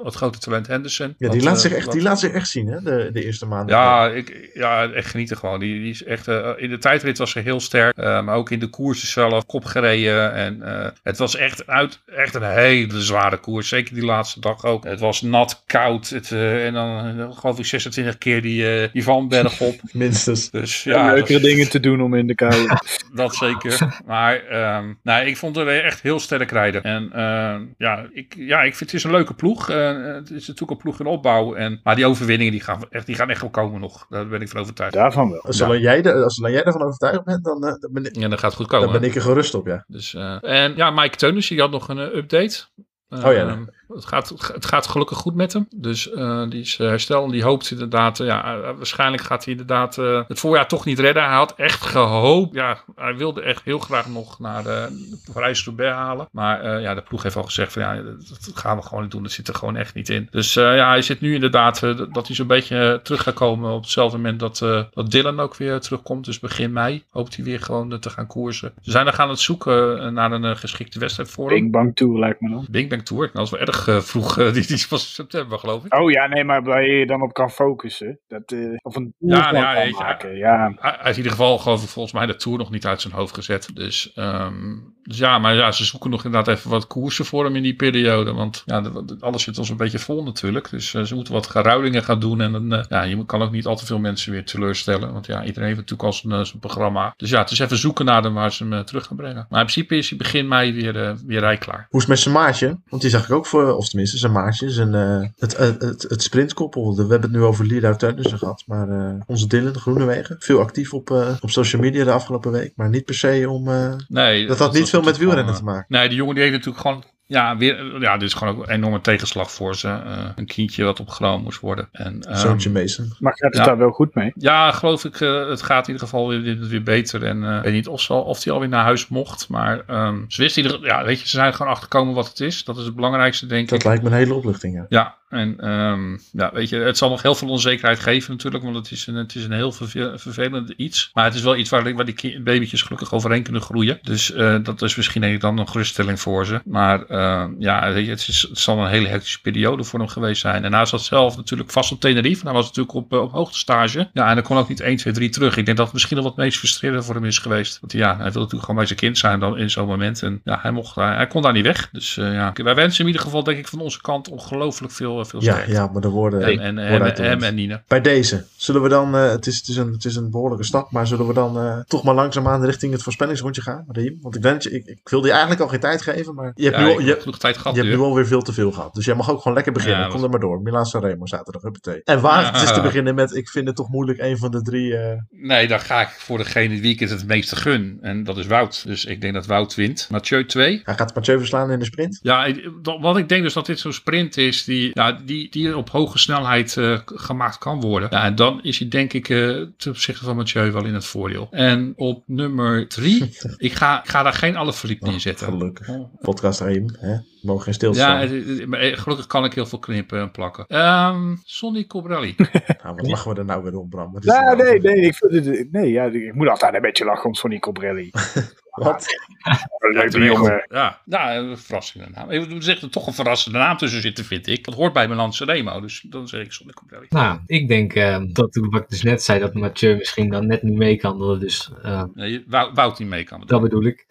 het grote talent Henderson. Ja, die, wat, laat, zich echt, wat... die laat zich echt zien, hè, de, de eerste maanden. Ja, ik, ja, echt genieten gewoon. Die, die is echt, in de tijdrit was ze heel sterk, maar ook in de koersen zelf, kop gereden. En het was echt, uit, echt een hele zware koers. Zeker die laatste dag ook. Het was nat, koud. Het, uh, en dan uh, geloof ik 26 keer die, uh, die vanberg op. Minstens. Dus, ja, leukere dingen te doen om in de kou. dat zeker. Maar um, nou, ik vond het echt heel sterk rijden. En ehm, ja, ik, ja, ik vind het is een leuke ploeg. het is natuurlijk een ploeg in opbouw. En, maar die overwinningen die gaan, echt, die gaan echt wel komen nog. Daar ben ik van overtuigd. Daarvan wel. Als, jij, als alleen jij ervan overtuigd bent, dan, dan ben ik... Ja, dan gaat het goed komen. Dan ben ik er gerust op, ja. Dus, en ja, Mike Teunissen, die had nog een update. Oh ja. Uh, het, gaat, het gaat gelukkig goed met hem. Dus uh, die is herstel. En die hoopt inderdaad. ja, waarschijnlijk gaat hij inderdaad het voorjaar toch niet redden. Hij had echt gehoopt. Ja, hij wilde echt heel graag nog naar de, Parijs-Roubaix halen. Maar ja, de ploeg heeft al gezegd: van ja, dat gaan we gewoon niet doen. Dat zit er gewoon echt niet in. Dus ja, hij zit nu inderdaad dat hij zo'n beetje terug gaat komen. Op hetzelfde moment dat, dat Dylan ook weer terugkomt. Dus begin mei hoopt hij weer gewoon te gaan koersen. Ze zijn er gaan het zoeken naar een geschikte wedstrijd voor hem. Big Bang Tour lijkt me dan. Big Bang Tour. Nou, dat is wel erg uh, vroeg. Uh, die, die is pas september, geloof ik. Oh ja, nee, maar waar je dan op kan focussen. Dat, uh, of een ja, nou, ja, kan maken. Je, ja. Hij, hij in ieder geval, geloof ik, volgens mij de Tour nog niet uit zijn hoofd gezet. Dus, um, dus ja, maar ja, ze zoeken nog inderdaad even wat koersen voor hem in die periode. Want ja, alles zit ons een beetje vol natuurlijk. Dus ze moeten wat geruilingen gaan doen. En dan, ja, je kan ook niet al te veel mensen weer teleurstellen. Want ja, iedereen heeft natuurlijk al zijn, zijn programma. Dus ja, het is even zoeken naar hem waar ze hem terug gaan brengen. Maar in principe is hij begin mei weer, weer rijklaar. Hoe is het met zijn maatje? Want die zag ik ook voor, of tenminste zijn maatje, zijn, uh, het, het, het, het, sprintkoppel. We hebben het nu over Lida Teunissen gehad, maar uh, onze Dylan Groenewegen. Veel actief op, op social media de afgelopen week, maar niet per se om... nee, dat had niet veel met wielrennen te maken. Nee, die jongen die heeft natuurlijk gewoon ja, weer, ja, dit is gewoon ook een enorme tegenslag voor ze. Uh, een kindje wat opgenomen moest worden. En, um, Zoontje Mason. Maar gaat het ja, daar wel goed mee? Ja, geloof ik. Uh, het gaat in ieder geval weer, weer beter. En uh, ik weet niet of, ze al, of hij alweer naar huis mocht. Maar um, ze wisten ieder, ja, weet je, ze zijn gewoon achterkomen wat het is. Dat is het belangrijkste, denk dat ik. Dat lijkt me een hele opluchting, ja. Ja, en um, ja, weet je, het zal nog heel veel onzekerheid geven natuurlijk. Want het is een, het is een heel vervelend iets. Maar het is wel iets waar, waar die babytjes gelukkig overheen kunnen groeien. Dus dat is misschien denk ik dan een geruststelling voor ze. Maar ja, het, is, het zal een hele hectische periode voor hem geweest zijn. En hij zat zelf natuurlijk vast op Tenerife. Hij was natuurlijk op, op hoogtestage. Ja, en dan kon ook niet 1, 2, 3 terug. Ik denk dat het misschien nog wat meest frustrerend voor hem is geweest. Want ja, hij wilde natuurlijk gewoon bij zijn kind zijn dan in zo'n moment. En ja, hij, mocht, hij, hij kon daar niet weg. Dus uh, ja, wij wensen in ieder geval denk ik van onze kant ongelooflijk veel, veel sterkte. Ja, ja, maar de woorden... En, en, en, en, hem en Nina. Bij deze, zullen we dan... Uh, het, is, het, is een, het is een behoorlijke stap, maar zullen we dan uh, toch maar langzaamaan richting het voorspellingsrondje gaan, Riem? Want ik, wens, ik, ik wilde je eigenlijk al geen tijd geven, maar je hebt, ja, nu, genoeg tijd gehad Je hebt nu. alweer veel te veel gehad. Dus jij mag ook gewoon lekker beginnen. Ja, Kom er maar door. Milan Sanremo zaterdag, huppatee. En waar het is te beginnen met, ik vind het toch moeilijk, een van de drie... eh, Nee, dan ga ik voor degene wie ik het het meeste gun. En dat is Wout. Dus ik denk dat Wout wint. Mathieu 2. hij gaat Mathieu verslaan in de sprint. Ja, wat ik denk dus dat dit zo'n sprint is die, ja, die, die op hoge snelheid eh, gemaakt kan worden. Ja, en dan is hij denk ik eh, ten opzichte van Mathieu wel in het voordeel. En op nummer drie, ik ga, ik ga daar geen alle verliep Oh, neerzetten. gelukkig. Podcast Raim, hè? Mogen geen Ja, stilstaan. het- het- maar, eh, gelukkig kan ik heel veel knippen en plakken. Ehm Sonny Cobrelli. Nou, wat lachen we er nou weer om, Bram? Wat is Ja, nou? nee, nee, ik, nee ja, ik moet altijd een beetje lachen om Sonny Cobrelli. Wat? Ja, ja, een verrassende naam. Ik moet zeggen, er toch een verrassende naam tussen zitten, vind ik. Dat hoort bij Milan Sanremo, dus dan zeg ik Sonny Cobrelli. Nou, ik denk eh, dat wat ik dus net zei, dat Mathieu misschien dan net niet mee kan. Dat het dus, eh, Nee, Wout, Wout niet mee kan. dat bedoel ik.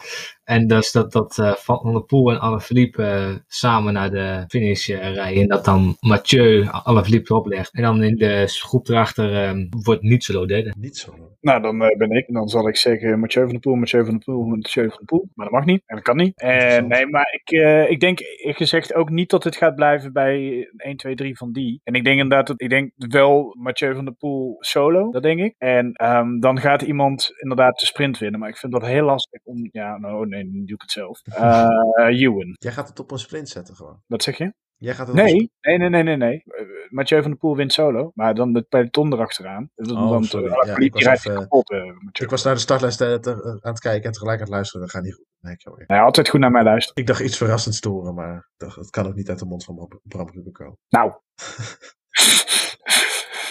En dus dat, dat eh, Van der Poel en Alaphilippe eh samen naar de finish rijden. En dat dan Mathieu Alaphilippe erop legt. En dan in de groep erachter wordt niet zo derde. Niet zo. Nou, dan eh, ben ik. En dan zal ik zeggen Mathieu van der Poel, Mathieu van der Poel, Mathieu van der Poel. Maar dat mag niet. En dat kan niet. En nee, maar ik, eh, ik denk gezegd ook niet dat het gaat blijven bij 1, 2, 3 van die. En ik denk inderdaad dat, ik denk wel Mathieu van der Poel solo. Dat denk ik. En ehm, dan gaat iemand inderdaad de sprint winnen. Maar ik vind dat heel lastig om, ja, nou nee, nu doe ik het zelf. Eh Ewan. Jij gaat het op een sprint zetten gewoon. Wat zeg je? Jij gaat het Nee, nee, nee, nee, nee. nee. Eh, Mathieu van der Poel wint solo. Maar dan het peloton erachteraan. Dus dan, Oh, dan sorry. Ja, ik was even- kapot, eh, Mathieu. Ik was naar de startlijst eh, te- eh, aan het kijken en tegelijk aan het luisteren. Dat gaat niet goed. Nee, altijd goed naar mij luisteren. ik dacht iets verrassends te horen, maar dat kan ook niet uit de mond van Bram- komen. Nou,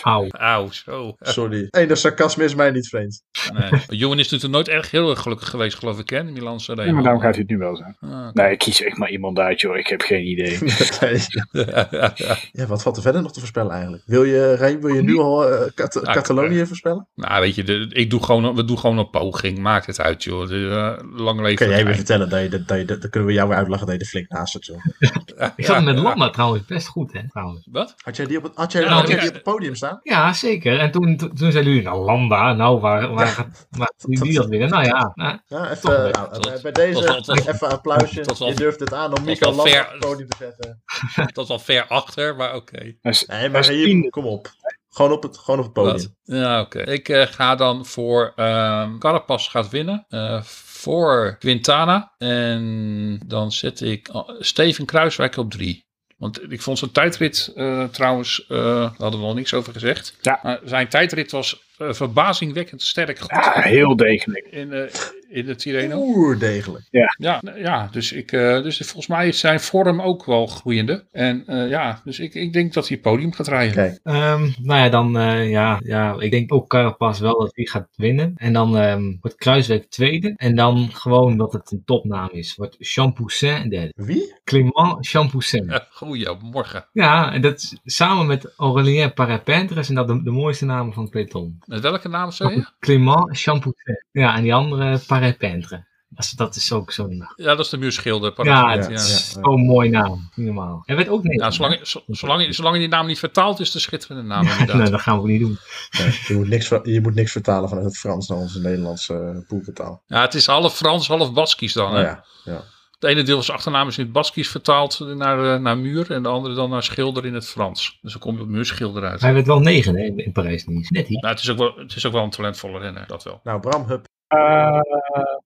Auw. Auw, zo. Sorry. Enig sarcasme is mij niet vreemd. Nee. Johan is natuurlijk nooit erg heel erg gelukkig geweest, geloof ik, hè? in Milan Sanremo. ja, maar daarom gaat hij het nu wel zijn. Ah, Nee, ik kies echt maar iemand uit, joh. Ik heb geen idee. Ja, wat valt er verder nog te voorspellen eigenlijk? Wil je, wil je nu al eh, Cat- Ja, Catalonië voorspellen? nou, weet je, de, ik doe gewoon, we doen gewoon een poging. Maakt het uit, joh. De, eh, lang leven. Kan jij weer eind. vertellen dat je, dat, dat je, dat, dan kunnen we jou weer uitlachen dat je er flink naast zit. Joh. Ik zat met ja. Landa trouwens best goed, hè? Trouwens. Wat? Had jij die op het, had jij, Ja, had jij ja. die op het podium staan? Ja, zeker. En toen, toen, toen zeiden jullie, nou Landa, nou waar, waar gaat waar die, die dat winnen? Nou ja, nou, Ja, even, Toch nou, Dat- bij deze dat- dat- even een applausje. je durft het aan om Mico Landa fair. op het podium te zetten. Dat was wel ver achter, maar oké. Nee, maar hier, kom op. Gewoon op het, gewoon op het podium. Ja, oké. Ik eh, ga dan voor ehm Carapaz gaat winnen. eh, voor Quintana. En dan zet ik Steven Kruiswijk op drie. Want ik vond zijn tijdrit eh, trouwens, eh, daar hadden we nog niks over gezegd. Ja. Maar zijn tijdrit was eh, verbazingwekkend sterk goed Ja, heel degelijk. in, in de Tirreno. Oer degelijk. Ja, nou ja dus, ik, eh, dus volgens mij is zijn vorm ook wel groeiende. En eh, ja, dus ik, ik denk dat hij podium gaat rijden. Kijk, Ehm, nou ja, dan, eh, ja, ja, ik denk ook Carapaz wel dat hij gaat winnen. En dan ehm, wordt Kruiswijk tweede. En dan gewoon dat het een topnaam is. Wordt Champoussin derde. wie? Clément Champoussin. Ja, Goedemorgen. Ja, en dat is samen met Aurélien Parapintre zijn dat de, de mooiste namen van het peloton. Met welke naam zei je? Clément Champoussin. Ja, en die andere Parapintre. Dat is, dat is ook zo'n... Ja, dat is de muurschilder. Ja, ja. is zo'n mooie naam. Normaal. Hij werd ook niet. Ja, zolang, zo- zolang, zolang je die naam niet vertaalt, is het een schitterende naam nee, inderdaad. dat gaan we niet doen. Nee, je, moet niks, je moet niks vertalen vanuit het Frans naar onze Nederlandse uh, poelvertaal. Ja, het is half Frans, half Baskisch dan. Hè? ja, ja. Het ene deel van zijn achternaam is in het Baskisch vertaald naar, eh, naar muur en de andere dan naar schilder in het Frans. Dus dan kom je op muurschilder uit. Hij werd wel negen hè, in Parijs niet. Net niet. Nou, het, is ook wel, het is ook wel een talentvolle renner, dat wel. Nou, Bram, hup. Eh,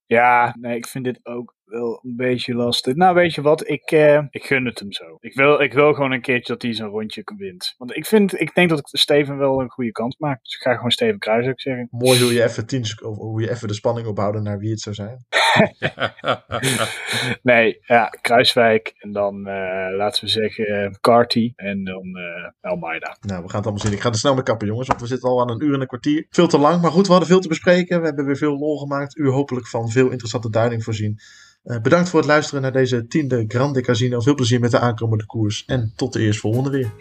ja, nee, ik vind dit ook wel een beetje lastig. Nou, weet je wat? Ik, eh, ik gun het hem zo. Ik wil, ik wil gewoon een keertje dat hij zo'n rondje wint. Want ik, vind, ik denk dat Steven wel een goede kans maak. Dus ik ga gewoon Steven Kruis ook zeggen. Mooi hoe je even, tien, hoe je even de spanning opbouwde naar wie het zou zijn. Nee, ja, Kruiswijk. En dan eh, laten we zeggen eh, Carty. En dan eh Almeida. Nou, we gaan het allemaal zien. Ik ga er snel mee kappen, jongens, want we zitten al aan een uur en een kwartier. Veel te lang, maar goed, we hadden veel te bespreken. We hebben weer veel lol gemaakt. U hopelijk van veel interessante duiding voorzien. Eh, bedankt voor het luisteren naar deze tiende Grande Casino. Veel plezier met de aankomende koers. En tot de eerstvolgende weer.